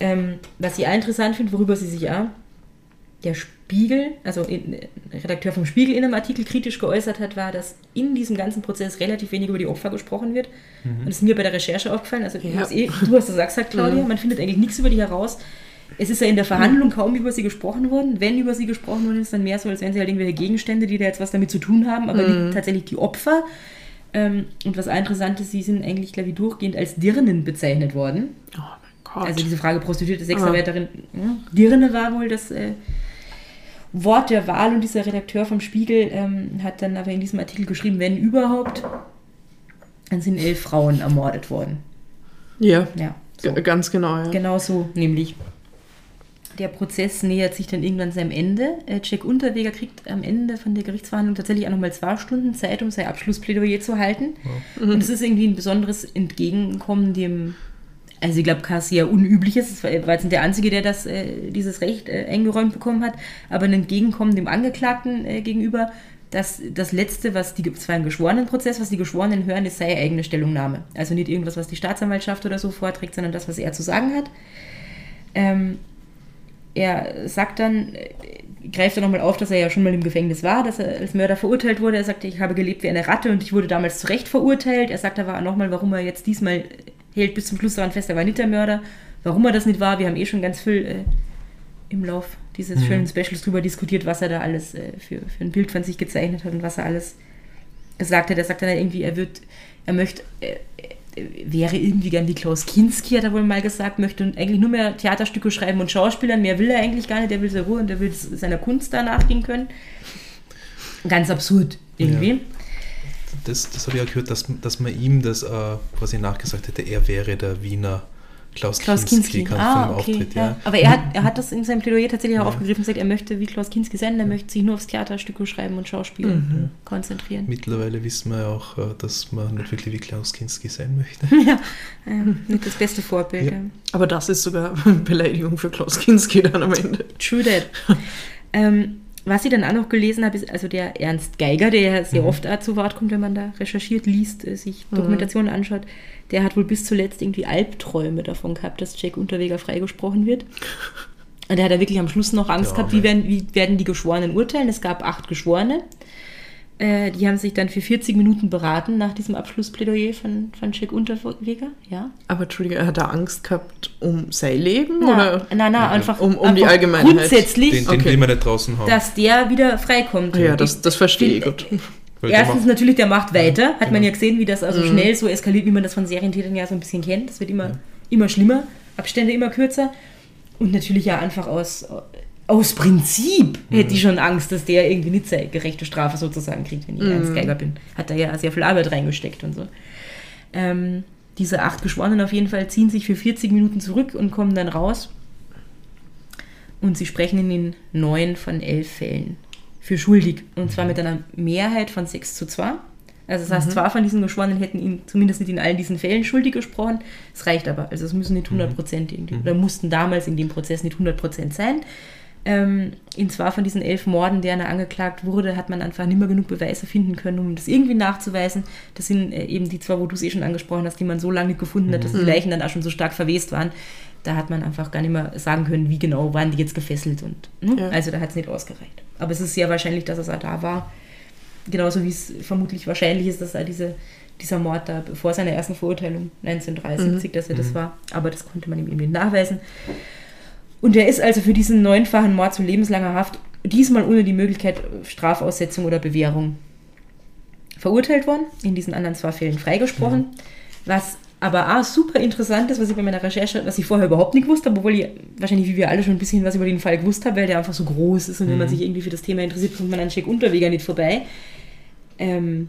Ähm, was ich auch interessant finde, worüber sie sich auch der Spiegel, also in, Redakteur vom Spiegel in einem Artikel kritisch geäußert hat, war, dass in diesem ganzen Prozess relativ wenig über die Opfer gesprochen wird. Und das ist mir bei der Recherche aufgefallen. Also Ja. eh, du hast das auch gesagt, Claudia, man findet eigentlich nichts über die heraus. Es ist ja in der Verhandlung kaum über sie gesprochen worden. Wenn über sie gesprochen worden ist, dann mehr so, als wären sie halt irgendwelche Gegenstände, die da jetzt was damit zu tun haben, aber die, tatsächlich die Opfer. Ähm, und was auch interessant ist, sie sind eigentlich, glaube ich, durchgehend als Dirnen bezeichnet worden. Oh mein Gott. Also diese Frage prostituierte Sexarbeiterin, ja, Dirne war wohl das äh, Wort der Wahl und dieser Redakteur vom Spiegel ähm, hat dann aber in diesem Artikel geschrieben, wenn überhaupt, dann sind elf Frauen ermordet worden. ja, Ja, so. ganz genau. Ja. genau so nämlich. Der Prozess nähert sich dann irgendwann seinem Ende. Äh, Jack Unterweger kriegt am Ende von der Gerichtsverhandlung tatsächlich auch nochmal zwei Stunden Zeit, um sein Abschlussplädoyer zu halten. Und es ist irgendwie ein besonderes Entgegenkommen dem, also ich glaube, Kassi ja unübliches, es war, jetzt der Einzige, der das, äh, dieses Recht äh, eingeräumt bekommen hat, aber ein Entgegenkommen dem Angeklagten äh, gegenüber, dass das Letzte, was die, es war ein Geschworenenprozess, was die Geschworenen hören, ist seine eigene Stellungnahme. Also nicht irgendwas, was die Staatsanwaltschaft oder so vorträgt, sondern das, was er zu sagen hat. Ähm, er sagt dann, äh, greift er nochmal auf, dass er ja schon mal im Gefängnis war, dass er als Mörder verurteilt wurde. Er sagte, ich habe gelebt wie eine Ratte und ich wurde damals zu Recht verurteilt. Er sagt aber nochmal, warum er jetzt diesmal hält bis zum Schluss daran fest, er war nicht der Mörder. Warum er das nicht war, wir haben eh schon ganz viel äh, im Lauf dieses schönen Specials drüber diskutiert, was er da alles äh, für, für ein Bild von sich gezeichnet hat und was er alles gesagt hat. Er sagt dann irgendwie, er wird, er möchte, äh, äh, wäre irgendwie gern wie Klaus Kinski, hat er wohl mal gesagt, möchte eigentlich nur mehr Theaterstücke schreiben und Schauspielern, mehr will er eigentlich gar nicht, der will seine Ruhe und der will seiner Kunst da nachgehen können. Ganz absurd irgendwie. Ja. Das, das habe ich auch gehört, dass, dass man ihm das äh, quasi nachgesagt hätte, er wäre der Wiener Klaus, Klaus Kinski, Kinski. kann Ah, okay. Auftritt, ja. ja. Aber er hat, er hat das in seinem Plädoyer tatsächlich auch aufgegriffen und gesagt, er möchte wie Klaus Kinski sein, er möchte sich nur aufs Theaterstücke schreiben und Schauspielen konzentrieren. Mittlerweile wissen wir ja auch, äh, dass man nicht wirklich wie Klaus Kinski sein möchte. ja, ähm, nicht das beste Vorbild. Ja. ja. Aber das ist sogar Beleidigung für Klaus Kinski dann am Ende. True that. ähm, was ich dann auch noch gelesen habe, ist also der Ernst Geiger, der ja sehr oft auch zu Wort kommt, wenn man da recherchiert, liest, äh, sich Dokumentationen anschaut, der hat wohl bis zuletzt irgendwie Albträume davon gehabt, dass Jack Unterweger freigesprochen wird. Und der hat ja wirklich am Schluss noch Angst Ja, gehabt, wie werden, wie werden die Geschworenen urteilen. Es gab acht Geschworene. Äh, die haben sich dann für 40 Minuten beraten nach diesem Abschlussplädoyer von, von Jack Unterweger. Ja. Aber Entschuldige, er hat da Angst gehabt um sein Leben? Na, oder? na, na, einfach, Um- um die einfach Allgemeinheit. Grundsätzlich, Den, den Okay. will man nicht draußen haben. dass der wieder freikommt. Ja, das, das verstehe ich gut. Erstens natürlich, der macht weiter. Hat man genau. ja gesehen, wie das also schnell so eskaliert, wie man das von Serientätern ja so ein bisschen kennt. Das wird immer, immer schlimmer, Abstände immer kürzer. Und natürlich ja einfach aus, aus Prinzip hätte ich schon Angst, dass der irgendwie nicht seine gerechte Strafe sozusagen kriegt, wenn ich Ernst Geiger bin. Hat da ja sehr viel Arbeit reingesteckt und so. Ähm, diese acht Geschworenen auf jeden Fall ziehen sich für 40 Minuten zurück und kommen dann raus. Und sie sprechen in den neun von elf Fällen für schuldig. Und zwar mit einer Mehrheit von 6 zu 2. Also das heißt, zwei von diesen Geschworenen hätten ihn zumindest nicht in allen diesen Fällen schuldig gesprochen. Es reicht aber. Also es müssen nicht 100 Prozent irgendwie, oder mussten damals in dem Prozess nicht 100 Prozent sein. Ähm, in zwei von diesen elf Morden, deren er angeklagt wurde, hat man einfach nicht mehr genug Beweise finden können, um das irgendwie nachzuweisen. Das sind äh, eben die zwei, wo du es eh schon angesprochen hast, die man so lange nicht gefunden hat, dass die Leichen dann auch schon so stark verwest waren. Da hat man einfach gar nicht mehr sagen können, wie genau waren die jetzt gefesselt. Und, ne? Ja. Also da hat es nicht ausgereicht. Aber es ist sehr wahrscheinlich, dass es auch da war. Genauso wie es vermutlich wahrscheinlich ist, dass er diese, dieser Mord da vor seiner ersten Verurteilung 1973, dass er das war. Aber das konnte man ihm eben nicht nachweisen. Und er ist also für diesen neunfachen Mord zu lebenslanger Haft, diesmal ohne die Möglichkeit Strafaussetzung oder Bewährung, verurteilt worden. In diesen anderen zwei Fällen freigesprochen. Was aber auch super interessant ist, was ich bei meiner Recherche, was ich vorher überhaupt nicht gewusst habe, obwohl ich wahrscheinlich wie wir alle schon ein bisschen was über den Fall gewusst habe, weil der einfach so groß ist und wenn man sich irgendwie für das Thema interessiert, kommt man an Jack Unterweger nicht vorbei. Ähm,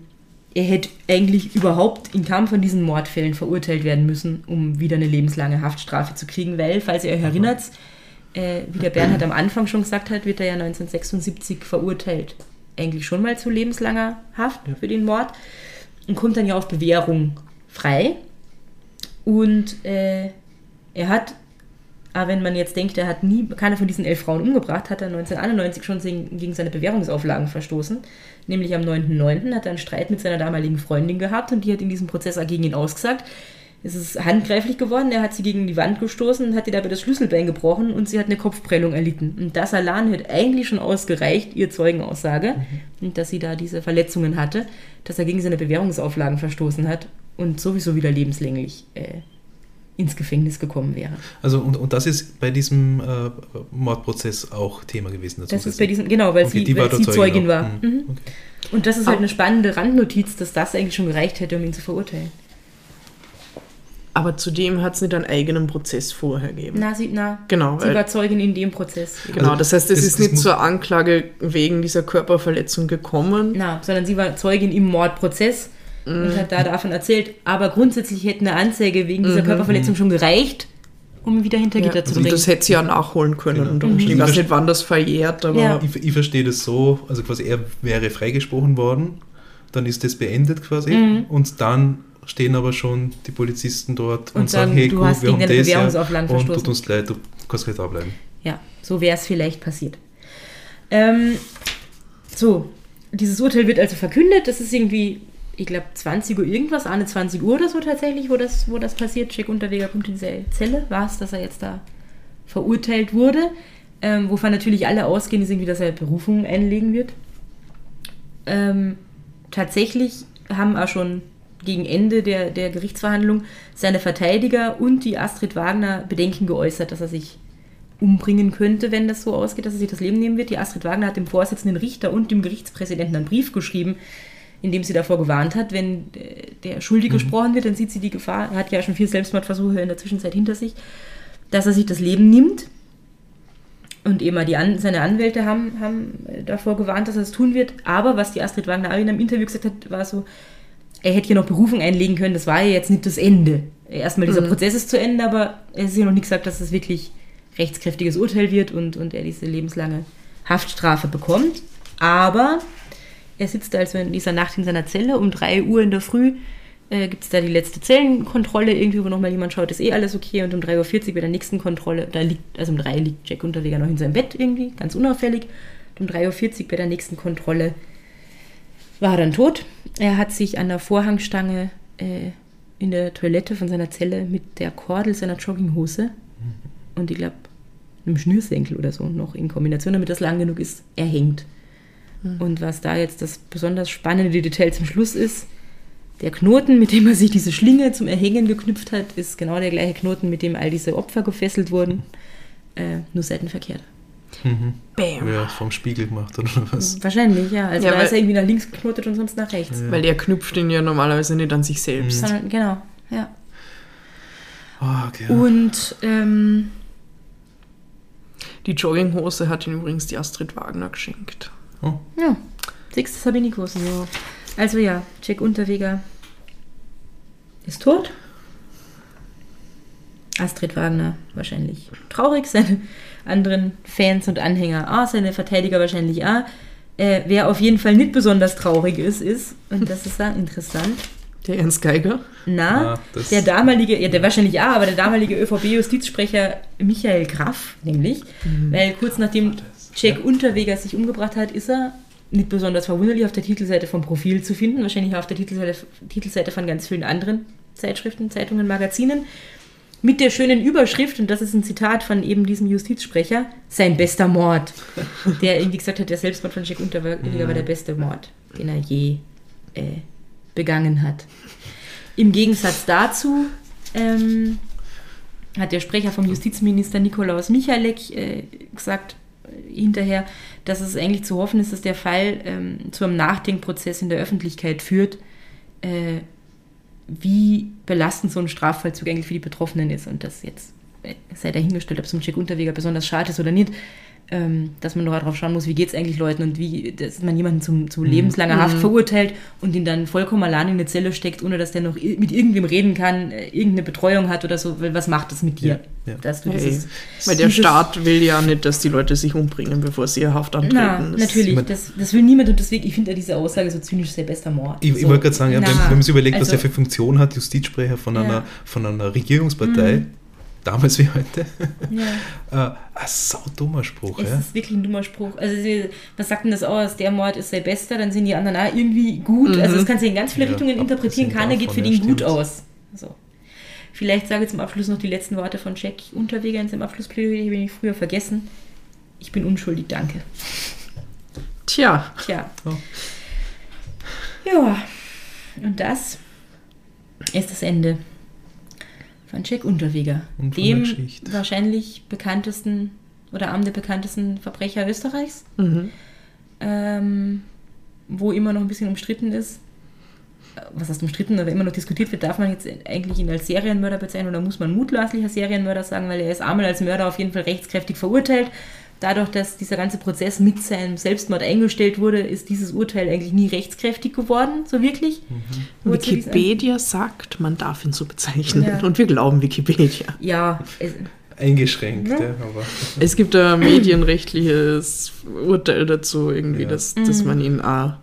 er hätte eigentlich überhaupt in keinem von diesen Mordfällen verurteilt werden müssen, um wieder eine lebenslange Haftstrafe zu kriegen, weil, falls ihr euch erinnert, äh, wie der Bernhard am Anfang schon gesagt hat, wird er ja 1976 verurteilt. Eigentlich schon mal zu lebenslanger Haft für den Mord und kommt dann ja auf Bewährung frei. Und äh, er hat Aber wenn man jetzt denkt, er hat nie keine von diesen elf Frauen umgebracht, hat er 1991 schon gegen seine Bewährungsauflagen verstoßen. Nämlich am 9.9. hat er einen Streit mit seiner damaligen Freundin gehabt und die hat in diesem Prozess gegen ihn ausgesagt. Es ist handgreiflich geworden, er hat sie gegen die Wand gestoßen und hat ihr dabei das Schlüsselbein gebrochen und sie hat eine Kopfprellung erlitten. Und das allein hat eigentlich schon ausgereicht, ihr Zeugenaussage, mhm. und dass sie da diese Verletzungen hatte, dass er gegen seine Bewährungsauflagen verstoßen hat und sowieso wieder lebenslänglich äh, ins Gefängnis gekommen wäre. Also und, und das ist bei diesem äh, Mordprozess auch Thema gewesen. Das ist bei diesem, genau, weil okay, sie, weil sie Zeugin war. Mhm. Mhm. Okay. Und das ist halt eine spannende Randnotiz, dass das eigentlich schon gereicht hätte, um ihn zu verurteilen. Aber zudem hat es nicht einen eigenen Prozess vorher gegeben. Na, sie, na, genau, sie war Zeugin in dem Prozess. Genau, also, das heißt, es ist nicht zur Anklage wegen dieser Körperverletzung gekommen. Na, sondern sie war Zeugin im Mordprozess mhm. und hat da davon erzählt. Aber grundsätzlich hätte eine Anzeige wegen dieser mhm. Körperverletzung schon gereicht, um wieder hinter Gitter ja, zu bringen. Das hätte sie ja nachholen können. Genau. Und mhm. Ich weiß nicht, wann das verjährt, aber. Ja. Ich, ich, verstehe das so, also quasi er wäre freigesprochen worden, dann ist das beendet quasi mhm. und dann stehen aber schon die Polizisten dort und, und sagen, hey, du hast wir haben das ja, und tut uns leid, du kannst gleich da bleiben. Ja, so wäre es vielleicht passiert. Ähm, so, dieses Urteil wird also verkündet. Das ist irgendwie, ich glaube, 20 Uhr irgendwas, eine 20 Uhr oder so tatsächlich, wo das, wo das passiert. Jack Unterweger kommt in diese Zelle. War es, dass er jetzt da verurteilt wurde. Ähm, wovon natürlich alle ausgehen, ist irgendwie, dass er Berufung einlegen wird. Ähm, tatsächlich haben auch schon gegen Ende der, der Gerichtsverhandlung seine Verteidiger und die Astrid Wagner Bedenken geäußert, dass er sich umbringen könnte, wenn das so ausgeht, dass er sich das Leben nehmen wird. Die Astrid Wagner hat dem Vorsitzenden Richter und dem Gerichtspräsidenten einen Brief geschrieben, in dem sie davor gewarnt hat, wenn der Schuldige mhm. gesprochen wird, dann sieht sie die Gefahr, er hat ja schon vier Selbstmordversuche in der Zwischenzeit hinter sich, dass er sich das Leben nimmt. Und eben die An seine Anwälte haben, haben davor gewarnt, dass er es tun wird. Aber was die Astrid Wagner in einem Interview gesagt hat, war so, er hätte ja noch Berufung einlegen können, das war ja jetzt nicht das Ende. Erstmal dieser mhm. Prozess ist zu Ende, aber es ist ja noch nicht gesagt, dass es wirklich rechtskräftiges Urteil wird und, und er diese lebenslange Haftstrafe bekommt. Aber er sitzt also in dieser Nacht in seiner Zelle um 3 Uhr in der Früh. Äh, Gibt es da die letzte Zellenkontrolle, irgendwie, wo nochmal jemand schaut, ist eh alles okay. Und um 3.40 Uhr bei der nächsten Kontrolle, da liegt, also um 3 Uhr liegt Jack Unterweger noch in seinem Bett irgendwie, ganz unauffällig. Und um 3.40 Uhr bei der nächsten Kontrolle war er dann tot. Er hat sich an der Vorhangstange äh, in der Toilette von seiner Zelle mit der Kordel seiner Jogginghose und ich glaube einem Schnürsenkel oder so noch in Kombination, damit das lang genug ist, erhängt. Mhm. Und was da jetzt das besonders spannende Detail zum Schluss ist, der Knoten, mit dem er sich diese Schlinge zum Erhängen geknüpft hat, ist genau der gleiche Knoten, mit dem all diese Opfer gefesselt wurden, äh, nur seitenverkehrt. Mhm. Bam. Ja, vom Spiegel gemacht oder was? Wahrscheinlich, ja. Also ja, da ist er irgendwie nach links geknotet und sonst nach rechts. Ja. Weil er knüpft ihn ja normalerweise nicht an sich selbst. Mhm. Genau, ja. Oh, okay. Und ähm, die Jogginghose hat ihn übrigens die Astrid Wagner geschenkt. Oh. Ja, siehst das habe ich nie gewusst. Ja. Also ja, Jack Unterweger ist tot. Astrid Wagner wahrscheinlich traurig, seine anderen Fans und Anhänger auch, seine Verteidiger wahrscheinlich auch. Äh, wer auf jeden Fall nicht besonders traurig ist, ist, und das ist dann interessant. Der Ernst Geiger? Na, ja, der damalige, ja, der wahrscheinlich auch, aber der damalige ÖVP-Justizsprecher Michael Graff, nämlich, mhm. weil kurz nachdem Jack ja. Unterweger sich umgebracht hat, ist er nicht besonders verwunderlich auf der Titelseite vom Profil zu finden, wahrscheinlich auch auf der Titelseite, Titelseite von ganz vielen anderen Zeitschriften, Zeitungen, Magazinen mit der schönen Überschrift, und das ist ein Zitat von eben diesem Justizsprecher, sein bester Mord. Der irgendwie gesagt hat, der Selbstmord von Jack Unterweger war der beste Mord, den er je äh, begangen hat. Im Gegensatz dazu ähm, hat der Sprecher vom Justizminister Nikolaus Michalek äh, gesagt, äh, hinterher, dass es eigentlich zu hoffen ist, dass der Fall ähm, zu einem Nachdenkprozess in der Öffentlichkeit führt, äh, wie belastend so ein Strafvollzug eigentlich für die Betroffenen ist. Und das jetzt sei dahingestellt, ob es ein Check Unterweger besonders schade ist oder nicht, dass man darauf schauen muss, wie geht es eigentlich Leuten und wie, dass man jemanden zum, zu mhm. lebenslanger Haft mhm. verurteilt und ihn dann vollkommen allein in eine Zelle steckt, ohne dass der noch mit irgendwem reden kann, äh, irgendeine Betreuung hat oder so. Was macht das mit dir? Ja, ja. Dass du hey. dieses, Weil der Staat will ja nicht, dass die Leute sich umbringen, bevor sie ihr Haft antreten. Na, natürlich, das, das, will niemand und deswegen, ich finde ja diese Aussage so zynisch, sehr bester Mord. Ich, so. ich wollte gerade sagen, ja, wenn, wenn, man sich überlegt, also, was er für Funktion hat, Justizsprecher von, einer, von einer Regierungspartei, mhm damals wie heute. Ja. äh, ein saudummer Spruch, Es ja. ist wirklich ein dummer Spruch. Also, was sagt denn das aus? Der Mord ist sein bester, dann sind die anderen auch irgendwie gut. Also, das kannst du in ganz viele Ja, Richtungen interpretieren. Keiner geht für den ja, gut stimmt. aus. So. Vielleicht sage ich zum Abschluss noch die letzten Worte von Jack Unterweger in seinem Abschlussplädoyer, die habe ich früher vergessen. Ich bin unschuldig, danke. Tja, Tja. Oh. Ja. Und das ist das Ende von Jack Unterweger. Und dem wahrscheinlich bekanntesten oder einem der bekanntesten Verbrecher Österreichs. mhm. ähm, wo immer noch ein bisschen umstritten ist. Was heißt umstritten, aber immer noch diskutiert wird, darf man jetzt eigentlich ihn als Serienmörder bezeichnen oder muss man mutmaßlicher Serienmörder sagen, weil er ist einmal als Mörder auf jeden Fall rechtskräftig verurteilt. Dadurch, dass dieser ganze Prozess mit seinem Selbstmord eingestellt wurde, ist dieses Urteil eigentlich nie rechtskräftig geworden, so wirklich. Diesem- Wikipedia sagt, man darf ihn so bezeichnen. Ja. Und wir glauben Wikipedia. Ja, es, Eingeschränkt, Mhm. ja, aber Es gibt ein medienrechtliches Urteil dazu, irgendwie, Ja. dass, dass man ihn auch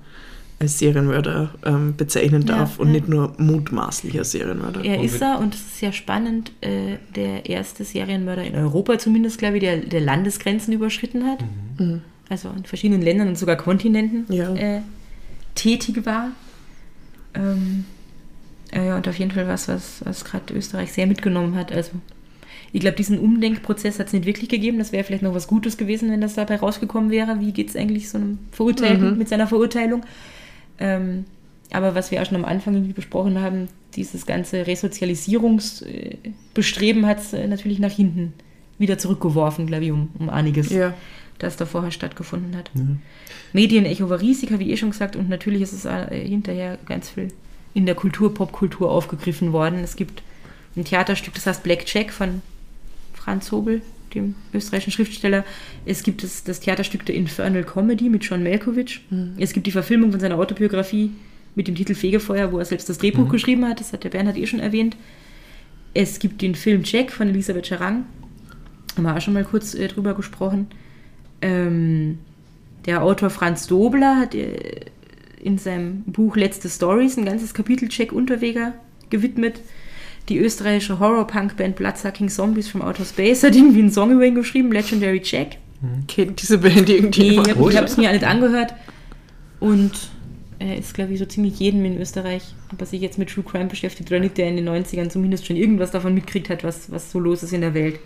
als Serienmörder ähm, bezeichnen Ja, darf und ja. nicht nur mutmaßlicher Serienmörder. er Und ist er und es ist sehr spannend, äh, der erste Serienmörder in Europa zumindest, glaube ich, der, der Landesgrenzen überschritten hat. Mhm. also in verschiedenen Ländern und sogar Kontinenten Ja. äh, tätig war. Ähm, äh, ja, und auf jeden Fall was, was, was gerade Österreich sehr mitgenommen hat. Also ich glaube, diesen Umdenkprozess hat es nicht wirklich gegeben. Das wäre vielleicht noch was Gutes gewesen, wenn das dabei rausgekommen wäre. Wie geht es eigentlich so einem Verurteilten Mhm. mit seiner Verurteilung? Ähm, aber was wir auch schon am Anfang irgendwie besprochen haben, dieses ganze Resozialisierungsbestreben hat es äh, natürlich nach hinten wieder zurückgeworfen, glaube ich, um, um einiges Ja. das da vorher stattgefunden hat. Medienecho war riesig, habe ich eh schon gesagt, und natürlich ist es äh, hinterher ganz viel in der Kultur, Popkultur aufgegriffen worden. Es gibt ein Theaterstück, das heißt Black Jack von Franz Hobel, dem österreichischen Schriftsteller. Es gibt das, das Theaterstück The Infernal Comedy mit John Malkovich. Es gibt die Verfilmung von seiner Autobiografie mit dem Titel Fegefeuer, wo er selbst das Drehbuch geschrieben hat. Das hat der Bernhard eh schon erwähnt. Es gibt den Film Jack von Elisabeth Charang. Haben wir auch schon mal kurz äh, drüber gesprochen. Ähm, der Autor Franz Dobler hat äh, in seinem Buch Letzte Stories ein ganzes Kapitel Jack Unterweger gewidmet. Die österreichische Horror-Punk-Band Bloodsucking Zombies from Outer Space hat irgendwie einen Song über ihn geschrieben, Legendary Jack. Kennt diese Band Nee, irgendjemand? ich habe es mir nicht angehört. Und er ist, glaube ich, so ziemlich jedem in Österreich, ob er sich jetzt mit True Crime beschäftigt oder nicht, der in den 90ern zumindest schon irgendwas davon mitkriegt hat, was, was so los ist in der Welt,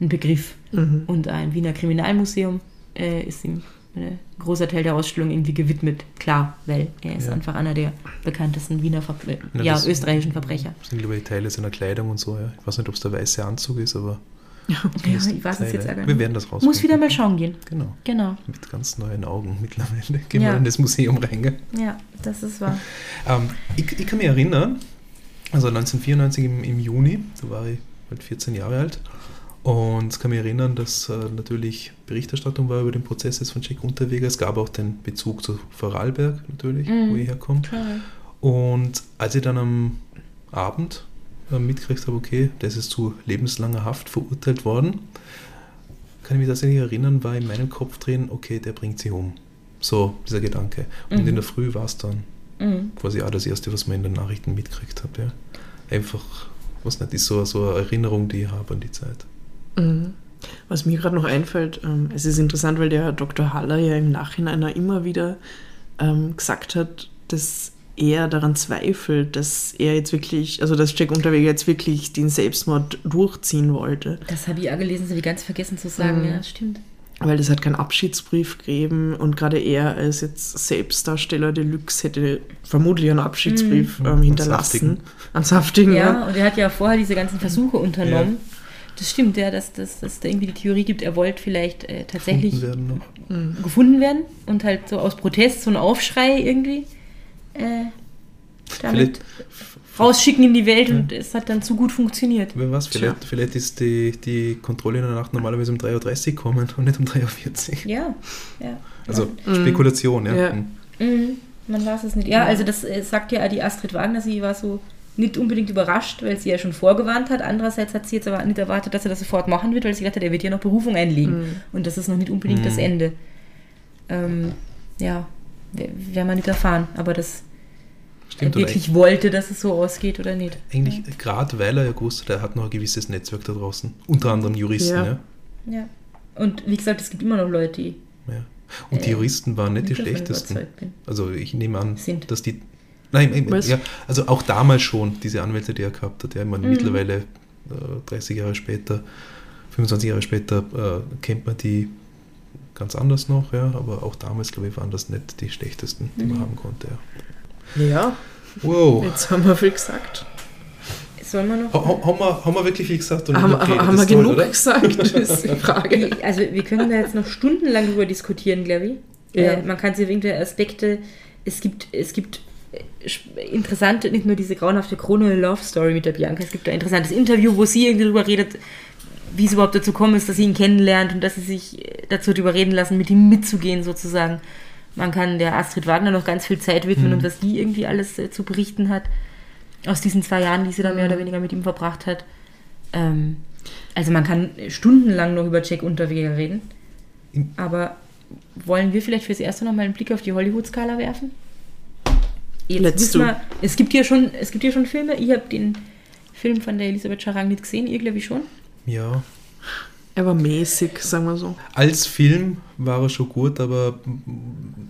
ein Begriff. Mhm. Und ein Wiener Kriminalmuseum äh, ist ihm ein großer Teil der Ausstellung irgendwie gewidmet. Klar, weil er ist Ja. einfach einer der bekanntesten Wiener, Ver äh, Na, ja, österreichischen Verbrecher. das sind, glaube ich, Teile seiner Kleidung und so. Ja. Ich weiß nicht, ob es der weiße Anzug ist, aber. Ja, ich weiß es jetzt auch gar Wir nicht. werden das rausfinden. Muss wieder mal schauen gehen. Genau. Genau. Mit ganz neuen Augen mittlerweile. Gehen Ja. wir in das Museum rein. Gell? Ja, das ist wahr. Ähm, ich, ich kann mich erinnern, also 1994 im, im Juni, da war ich halt 14 Jahre alt. Und kann mich erinnern, dass äh, natürlich Berichterstattung war über den Prozess jetzt von Jack Unterweger. Es gab auch den Bezug zu Vorarlberg natürlich, Mhm. wo ich herkomme. Und als ich dann am Abend äh, mitgekriegt habe, okay, das ist zu lebenslanger Haft verurteilt worden, kann ich mich tatsächlich erinnern, war in meinem Kopf drin, okay, der bringt sie um. So, dieser Gedanke. Und Mhm. in der Früh war es dann Mhm. quasi auch das Erste, was man in den Nachrichten mitgekriegt hat. Ja. Einfach, was nicht, ist so, so eine Erinnerung, die ich habe an die Zeit. Mhm. Was mir gerade noch einfällt, ähm, es ist interessant, weil der Dr. Haller ja im Nachhinein immer wieder ähm, gesagt hat, dass er daran zweifelt, dass er jetzt wirklich, also dass Jack Unterweger jetzt wirklich den Selbstmord durchziehen wollte. Das habe ich auch gelesen, das habe ich ganz vergessen zu sagen. Mhm. Ja, das stimmt. Weil es hat keinen Abschiedsbrief gegeben und gerade er als jetzt Selbstdarsteller Deluxe hätte vermutlich einen Abschiedsbrief Mhm. ähm, hinterlassen. saftigen. An saftigen, Ja, ja. und er hat ja vorher diese ganzen Versuche unternommen. Das stimmt, ja, dass, dass, dass da irgendwie die Theorie gibt, er wollte vielleicht äh, tatsächlich Gefunden werden noch. gefunden werden und halt so aus Protest so ein Aufschrei irgendwie äh, damit rausschicken in die Welt und es hat dann zu gut funktioniert. Wer weiß, vielleicht, vielleicht ist die, die Kontrolle in der Nacht normalerweise um 3.30 Uhr kommen und nicht um 3.40 Uhr. Ja, ja. Also Spekulation, ja. Ja. Mhm. Mhm, man weiß es nicht. Ja, also das äh, sagt ja auch die Astrid Wagner, sie war so nicht unbedingt überrascht, weil sie ja schon vorgewarnt hat. Andererseits hat sie jetzt aber nicht erwartet, dass er das sofort machen wird, weil sie gedacht hat, er wird ja noch Berufung einlegen. Und das ist noch nicht unbedingt das Mhm. Ende. Ähm, ja, werden wir nicht erfahren. Aber das Stimmt, er oder wirklich wollte, dass es so ausgeht oder nicht. Eigentlich, gerade weil er ja gewusst hat, er hat noch ein gewisses Netzwerk da draußen. Unter anderem Juristen, Ja. ja. Ja. Und wie gesagt, es gibt immer noch Leute, die ja. Und die Äh, Juristen waren nicht die schlechtesten. Also ich nehme an, Sind. dass die. Nein, Was? ja, also auch damals schon, diese Anwälte, die er gehabt hat, ja, ich meine, Mhm. mittlerweile äh, 30 Jahre später, 25 Jahre später äh, kennt man die ganz anders noch, ja, aber auch damals, glaube ich, waren das nicht die schlechtesten, die man Mhm. haben konnte. Ja. Ja, Wow. jetzt haben wir viel gesagt. Soll man noch? Ha- ha- Haben wir, haben wir wirklich viel gesagt? und Haben, haben das wir toll, genug oder? gesagt, ist die Frage. Also wir können da jetzt noch stundenlang drüber diskutieren, glaube ich. Ja. Äh, man kann sich irgendwelche Aspekte, es gibt, es gibt interessante, nicht nur diese grauenhafte Krone Love Story mit der Bianca, es gibt ein interessantes Interview, wo sie irgendwie darüber redet, wie es überhaupt dazu kommt ist, dass sie ihn kennenlernt und dass sie sich dazu hat überreden lassen, mit ihm mitzugehen sozusagen. Man kann der Astrid Wagner noch ganz viel Zeit widmen Mhm. und was die irgendwie alles äh, zu berichten hat aus diesen zwei Jahren, die sie da mehr oder weniger mit ihm verbracht hat. Ähm, also man kann stundenlang noch über Jack Unterweger reden. Aber wollen wir vielleicht fürs Erste noch mal einen Blick auf die Hollywood-Skala werfen? Jetzt do. wir, es gibt ja schon, es gibt ja schon Filme. Ich habe den Film von der Elisabeth Scharang nicht gesehen, ihr glaube ich schon. Ja. Er war mäßig, sagen wir so. Als Film war er schon gut, aber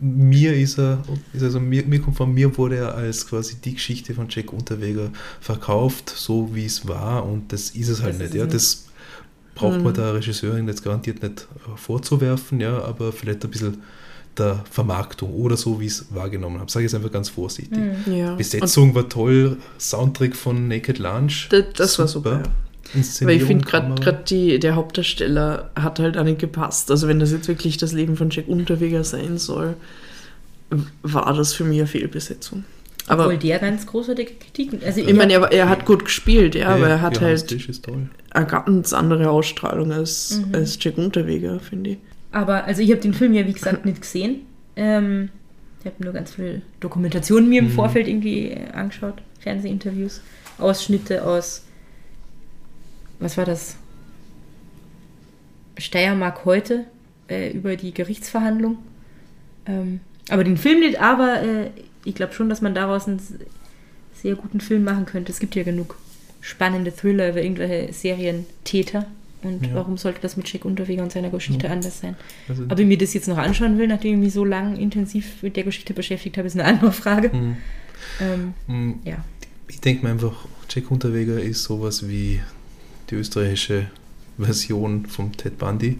mir ist er, ist also mir, mir kommt von mir wurde er als quasi die Geschichte von Jack Unterweger verkauft, so wie es war und das ist es halt Das nicht. Ja, es das braucht man Mhm. der Regisseurin jetzt garantiert nicht äh, vorzuwerfen, ja, aber vielleicht ein bisschen der Vermarktung oder so, wie ich es wahrgenommen habe. Sage ich es einfach ganz vorsichtig. Ja. Und Besetzung war toll, Soundtrack von Naked Lunch. das, das war super. ja. Weil ich finde, gerade der Hauptdarsteller hat halt auch nicht gepasst. Also wenn das jetzt wirklich das Leben von Jack Unterweger sein soll, war das für mich eine Fehlbesetzung. Aber Obwohl der ganz großartige Kritiken. Also ich meine, er, er hat gut gespielt, ja, aber er hat Johannes halt Tisch ist toll. eine ganz andere Ausstrahlung als, Mhm. als Jack Unterweger, finde ich. Aber also ich habe den Film ja wie gesagt nicht gesehen. Ähm, ich habe nur ganz viel Dokumentation mir im Mhm. Vorfeld irgendwie angeschaut, Fernsehinterviews, Ausschnitte aus was war das? Steiermark heute äh, über die Gerichtsverhandlung. Ähm, aber den Film nicht, aber äh, ich glaube schon, dass man daraus einen sehr guten Film machen könnte. Es gibt ja genug spannende Thriller über irgendwelche Serientäter. Und Ja. warum sollte das mit Jack Unterweger und seiner Geschichte Ja. anders sein? Also, Ob ich mir das jetzt noch anschauen will, nachdem ich mich so lange intensiv mit der Geschichte beschäftigt habe, ist eine andere Frage. mm, Ähm, mm, ja. Ich denke mir einfach, Jack Unterweger ist sowas wie die österreichische Version vom Ted Bundy.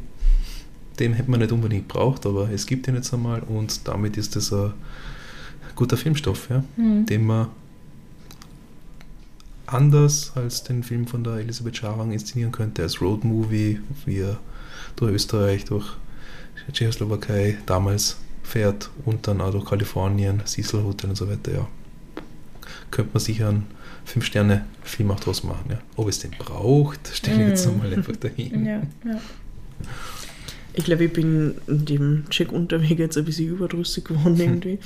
Den hätte man nicht unbedingt braucht, aber es gibt ihn jetzt einmal und damit ist es ein guter Filmstoff, ja, Mhm. den man anders als den Film von der Elisabeth Scharang inszenieren könnte, als Roadmovie, wie er durch Österreich, durch Tschechoslowakei damals fährt und dann auch durch Kalifornien, Cecil Hotel und so weiter, ja. Könnte man sicher einen Fünf-Sterne-Film auch draus machen, ja. Ob es den braucht, stelle ich jetzt Mhm. einmal einfach dahin. Ja, ja. Ich glaube, ich bin dem Jack Unterweger jetzt ein bisschen überdrüssig geworden irgendwie.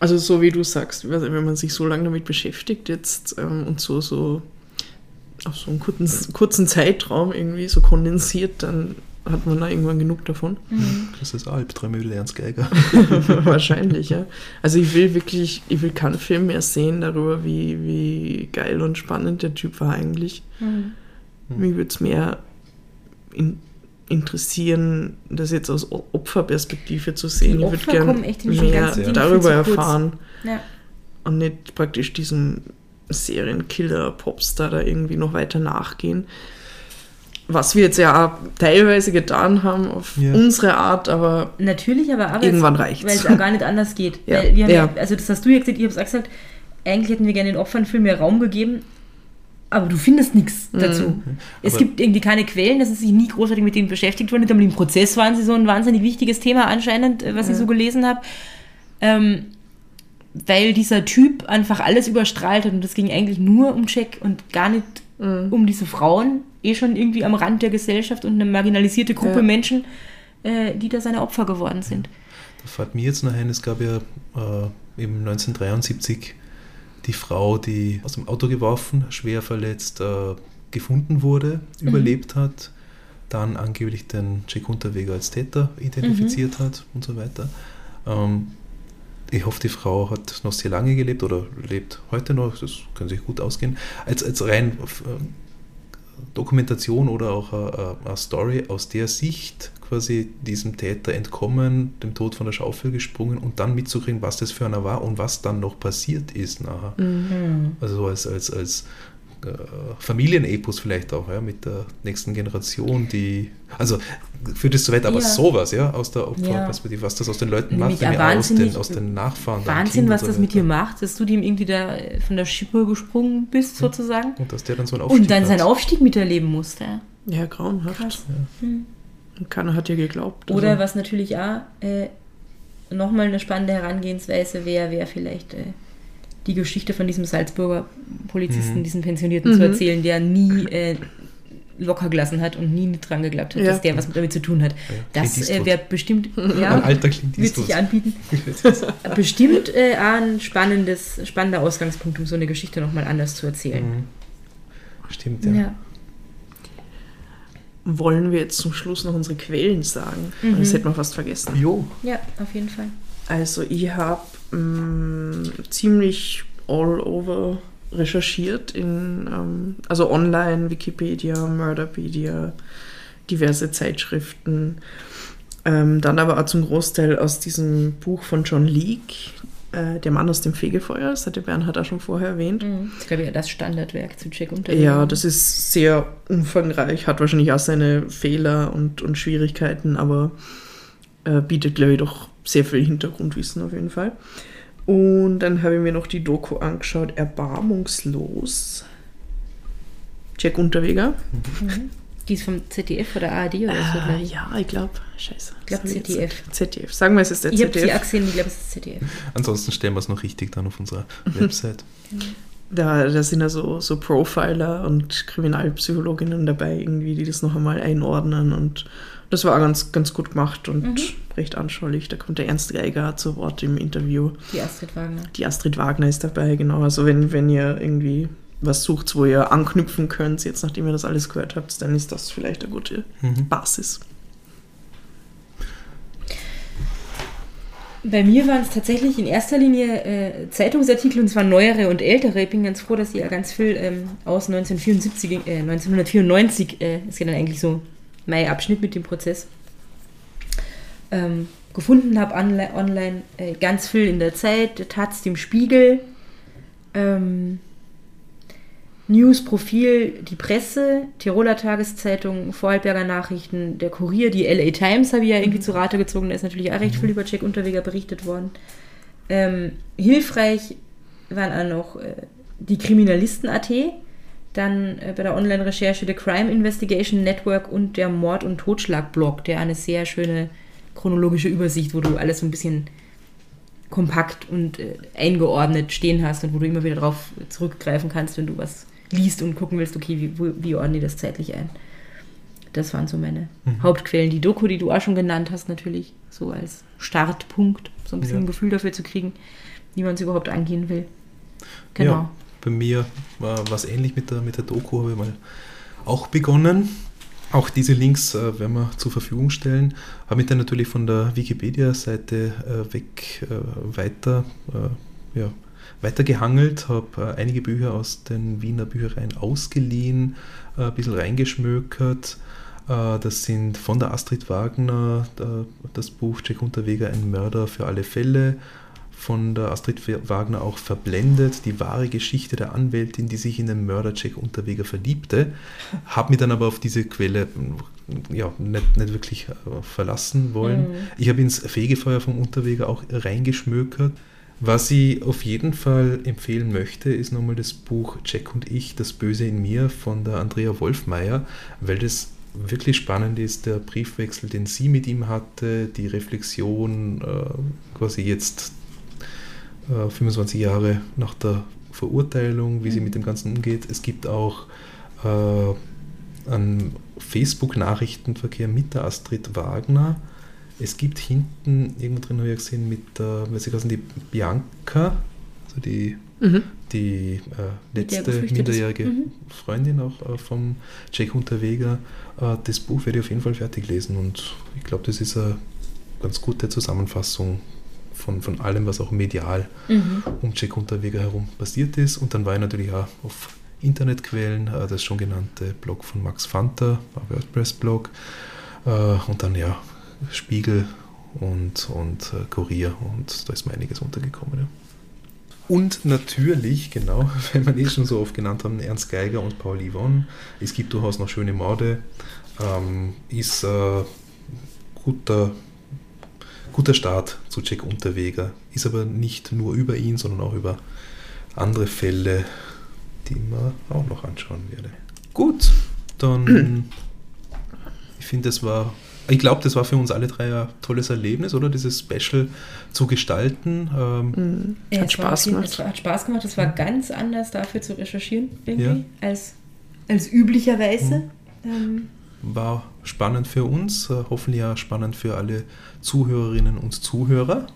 Also so wie du sagst, wenn man sich so lange damit beschäftigt jetzt ähm, und so, so auf so einen kurzen, kurzen Zeitraum irgendwie so kondensiert, dann hat man da irgendwann genug davon. Mhm. Das ist Albträume über Ernst Geiger. Wahrscheinlich, ja. Also ich will wirklich, ich will keinen Film mehr sehen darüber, wie, wie geil und spannend der Typ war eigentlich. Mhm. Mich würde es mehr in, interessieren, das jetzt aus Opferperspektive zu sehen. Die ich würde gerne mehr darüber erfahren Ja. und nicht praktisch diesem Serienkiller-Popstar da irgendwie noch weiter nachgehen. Was wir jetzt ja auch teilweise getan haben auf Ja. unsere Art, aber Natürlich, aber, aber Irgendwann es- reicht's. Weil es auch gar nicht anders geht. Ja, Weil wir haben ja. ja. also das hast du ja gesagt, ich habe es auch gesagt, eigentlich hätten wir gerne den Opfern viel mehr Raum gegeben, aber du findest nichts Mhm. dazu. Es Aber- gibt irgendwie keine Quellen, das ist sich nie großartig mit denen beschäftigt einmal Im Prozess waren sie so ein wahnsinnig wichtiges Thema anscheinend, äh, was ich so gelesen habe. Ähm, weil dieser Typ einfach alles überstrahlt hat und es ging eigentlich nur um Jack und gar nicht Mhm. um diese Frauen, eh schon irgendwie am Rand der Gesellschaft und eine marginalisierte Gruppe Ja. Menschen, äh, die da seine Opfer geworden sind. Da fällt mir jetzt noch ein, es gab ja äh, eben 1973 die Frau, die aus dem Auto geworfen, schwer verletzt äh, gefunden wurde, Mhm. überlebt hat, dann angeblich den Jack Unterweger als Täter identifiziert hat und so weiter. Ähm, ich hoffe, die Frau hat noch sehr lange gelebt oder lebt heute noch, das kann sich gut ausgehen. Als, als rein äh, Dokumentation oder auch eine, Story aus der Sicht quasi diesem Täter entkommen, dem Tod von der Schaufel gesprungen und dann mitzukriegen, was das für einer war und was dann noch passiert ist nachher. Mhm. Also als, als, als äh, Familienepos vielleicht auch, ja, mit der nächsten Generation, die, also für das zu weit, aber Ja. sowas, ja, aus der Opferperspektive, was das aus den Leuten macht, aus, den, aus den Nachfahren. Wahnsinn, was so das mit dir macht, dass du dem irgendwie da von der Schippe gesprungen bist, sozusagen. Und dass der dann so einen Aufstieg Und dann seinen hat. Aufstieg miterleben musste. ja. Ja, grauenhaft. Krass. Und keiner hat dir geglaubt. Oder also. was natürlich auch äh, nochmal eine spannende Herangehensweise wäre, wäre vielleicht äh, die Geschichte von diesem Salzburger Polizisten, Mhm. diesem Pensionierten zu erzählen, der nie äh, locker gelassen hat und nie dran geglaubt hat, Ja. dass der was damit zu tun hat. Das Clint äh, wäre bestimmt, Ein ja, alter Clint wird sich anbieten. bestimmt äh, auch ein spannendes, spannender Ausgangspunkt, um so eine Geschichte nochmal anders zu erzählen. Mhm. Stimmt, ja. Ja. Wollen wir jetzt zum Schluss noch unsere Quellen sagen? Mhm. Das hätten wir fast vergessen. Jo. ja, auf jeden Fall. Also ich habe ziemlich all over recherchiert in ähm, also online, Wikipedia, Murderpedia, diverse Zeitschriften. Ähm, dann aber auch zum Großteil aus diesem Buch von John Leake, äh, Der Mann aus dem Fegefeuer, das hat der Bernhard auch schon vorher erwähnt. Mhm. Das ist, glaube ich, ja das Standardwerk zu Check unter. Ja, das ist sehr umfangreich, hat wahrscheinlich auch seine Fehler und, und Schwierigkeiten, aber äh, bietet, glaube ich, doch sehr viel Hintergrundwissen auf jeden Fall. Und dann habe ich mir noch die Doku angeschaut, Erbarmungslos. Jack Unterweger. Die ist vom ZDF oder ARD oder so, ich. ja, ich glaube, scheiße. Ich glaube ZDF. ZDF. Sagen wir, es ist der Ich habe sie auch ZDF. gesehen, ich glaube, es ist ZDF. Ansonsten stellen wir es noch richtig dann auf unserer Website. Da, da sind ja so, so Profiler und Kriminalpsychologinnen dabei, irgendwie, die das noch einmal einordnen. Und das war auch ganz, ganz gut gemacht und Mhm. recht anschaulich. Da kommt der Ernst Geiger zu Wort im Interview. Die Astrid Wagner. Die Astrid Wagner ist dabei, genau. Also wenn, wenn ihr irgendwie was sucht, wo ihr anknüpfen könnt, jetzt nachdem ihr das alles gehört habt, dann ist das vielleicht eine gute Mhm. Basis. Bei mir waren es tatsächlich in erster Linie äh, Zeitungsartikel und zwar neuere und ältere. Ich bin ganz froh, dass ich ja ganz viel ähm, aus 1974, äh, 1994, äh, ist ja dann eigentlich so mein Abschnitt mit dem Prozess, ähm, gefunden habe online, online äh, ganz viel in der Zeit, Taz, dem Spiegel, ähm, News-Profil, die Presse, Tiroler Tageszeitung, Vorarlberger Nachrichten, der Kurier, die LA Times habe ich ja irgendwie zu Rate gezogen, da ist natürlich auch recht viel über Jack Unterweger berichtet worden. Ähm, hilfreich waren auch noch äh, die Kriminalisten.at, dann äh, bei der Online-Recherche der Crime Investigation Network und der Mord- und Totschlag-Blog, der eine sehr schöne chronologische Übersicht, wo du alles so ein bisschen kompakt und äh, eingeordnet stehen hast und wo du immer wieder darauf zurückgreifen kannst, wenn du was liest und gucken willst, okay, wie, wo- wie ordne ich das zeitlich ein. Das waren so meine Hauptquellen. Die Doku, die du auch schon genannt hast, natürlich, so als Startpunkt, so ein bisschen Ja. ein Gefühl dafür zu kriegen, wie man es überhaupt angehen will. Genau. Ja, bei mir war was ähnlich mit der, mit der Doku, habe ich mal auch begonnen. Auch diese Links äh, werden wir zur Verfügung stellen. Habe mich dann natürlich von der Wikipedia-Seite äh, weg äh, weiter, äh, ja, weitergehangelt, habe äh, einige Bücher aus den Wiener Büchereien ausgeliehen, äh, ein bisschen reingeschmökert. Das sind von der Astrid Wagner das Buch Jack Unterweger, ein Mörder für alle Fälle, von der Astrid Wagner auch verblendet, die wahre Geschichte der Anwältin, die sich in den Mörder Jack Unterweger verliebte. Habe mich dann aber auf diese Quelle ja, nicht, nicht wirklich äh, verlassen wollen. Ich habe ins Fegefeuer vom Unterweger auch reingeschmökert. Was ich auf jeden Fall empfehlen möchte, ist nochmal das Buch Jack und ich, das Böse in mir von der Andrea Wolfmeier, weil das wirklich spannend ist, der Briefwechsel, den sie mit ihm hatte, die Reflexion, äh, quasi jetzt äh, 25 Jahre nach der Verurteilung, wie sie mit dem Ganzen umgeht. Es gibt auch äh, einen Facebook-Nachrichtenverkehr mit der Astrid Wagner. Es gibt hinten, irgendwo drin habe ich gesehen, mit der, weiß ich was, die Bianca, also die, Mhm. die äh, letzte minderjährige Mhm. Freundin auch äh, vom Jack Unterweger. Äh, das Buch werde ich auf jeden Fall fertig lesen und ich glaube, das ist eine ganz gute Zusammenfassung von, von allem, was auch medial um Jack Unterweger herum passiert ist. Und dann war ich natürlich auch auf Internetquellen, äh, das schon genannte Blog von Max Fanta, WordPress-Blog, äh, und dann ja Spiegel und, und äh, Kurier und da ist mir einiges untergekommen. Ja. Und natürlich, genau, wenn wir eh schon so oft genannt haben, Ernst Geiger und Paul Yvonne. Es gibt durchaus noch schöne Morde. Ähm, ist äh, guter, guter Start zu Jack Unterweger. Ist aber nicht nur über ihn, sondern auch über andere Fälle, die man auch noch anschauen werde. Gut, dann ich finde, das war, ich glaube, das war für uns alle drei ein tolles Erlebnis, oder? Dieses Special zu gestalten. Ähm, Ja, Hat Spaß jeden- gemacht. Hat Spaß gemacht. Es war ganz anders dafür zu recherchieren, irgendwie, Ja. als, als üblicherweise. Ähm, war spannend für uns, äh, hoffentlich auch spannend für alle Zuhörerinnen und Zuhörer.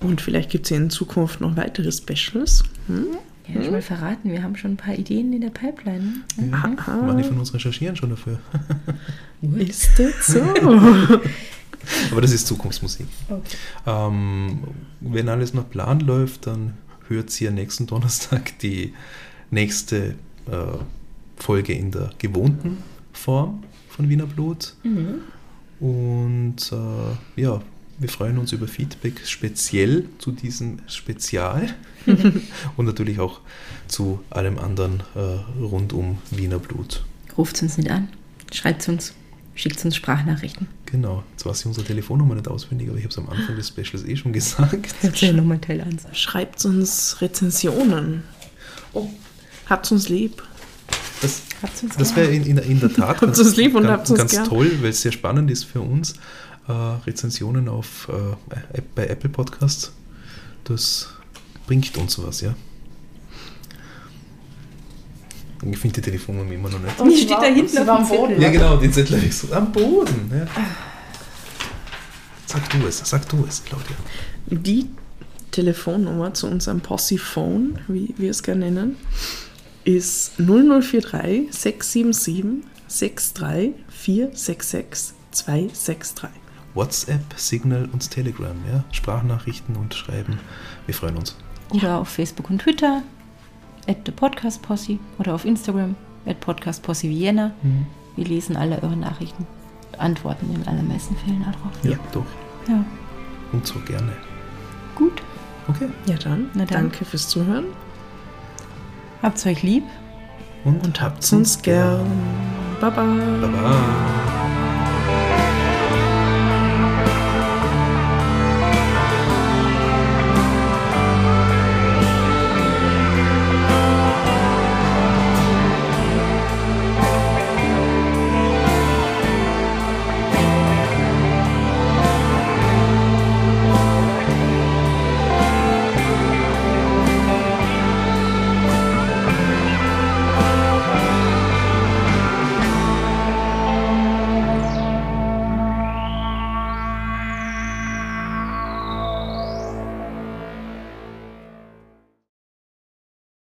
Und vielleicht gibt es ja in Zukunft noch weitere Specials. Hm? ja, schon mal verraten, wir haben schon ein paar Ideen in der Pipeline. Ne? Ja, Aha. manche von uns recherchieren schon dafür. Ist das so? Aber das ist Zukunftsmusik. Okay. Ähm, wenn alles nach Plan läuft, dann hört ihr nächsten Donnerstag die nächste äh, Folge in der gewohnten Form von Wiener Blut. Mhm. Und äh, ja, wir freuen uns über Feedback speziell zu diesem Spezial und natürlich auch zu allem anderen äh, rund um Wiener Blut. Ruft uns nicht an, schreibt uns, schickt uns Sprachnachrichten. Genau, weiß ich unsere Telefonnummer nicht auswendig, aber ich habe es am Anfang des Specials eh schon gesagt. Erzähl nochmal Teil 1. Schreibt uns Rezensionen. Oh, Habt uns lieb. Das, das wäre in, in, in der Tat uns lieb und ganz, ganz gern. toll, weil es sehr spannend ist für uns. Äh, Rezensionen auf, äh, bei Apple Podcasts, das bringt uns was, ja. Ich finde die Telefonnummer immer noch nicht. Die steht da hinten auf dem Zettel. Ja, genau, die Zettel so am Boden. Ja. Sag du es, sag du es, Claudia. Die Telefonnummer zu unserem Posse-Phone, wie wir es gerne nennen, ist 0043 677 63 466 263. WhatsApp, Signal und Telegram, ja. Sprachnachrichten und Schreiben. Wir freuen uns. Oder auf Facebook und Twitter, at the Podcast Posse. Oder auf Instagram, at Podcast Posse Vienna. Wir lesen alle eure Nachrichten. Antworten in allermeisten Fällen darauf. Ja, doch. Ja, Und so gerne. gut. Okay. Ja dann, Na dann. danke fürs Zuhören Habt's euch lieb. und habt's uns gern. Baba. Baba.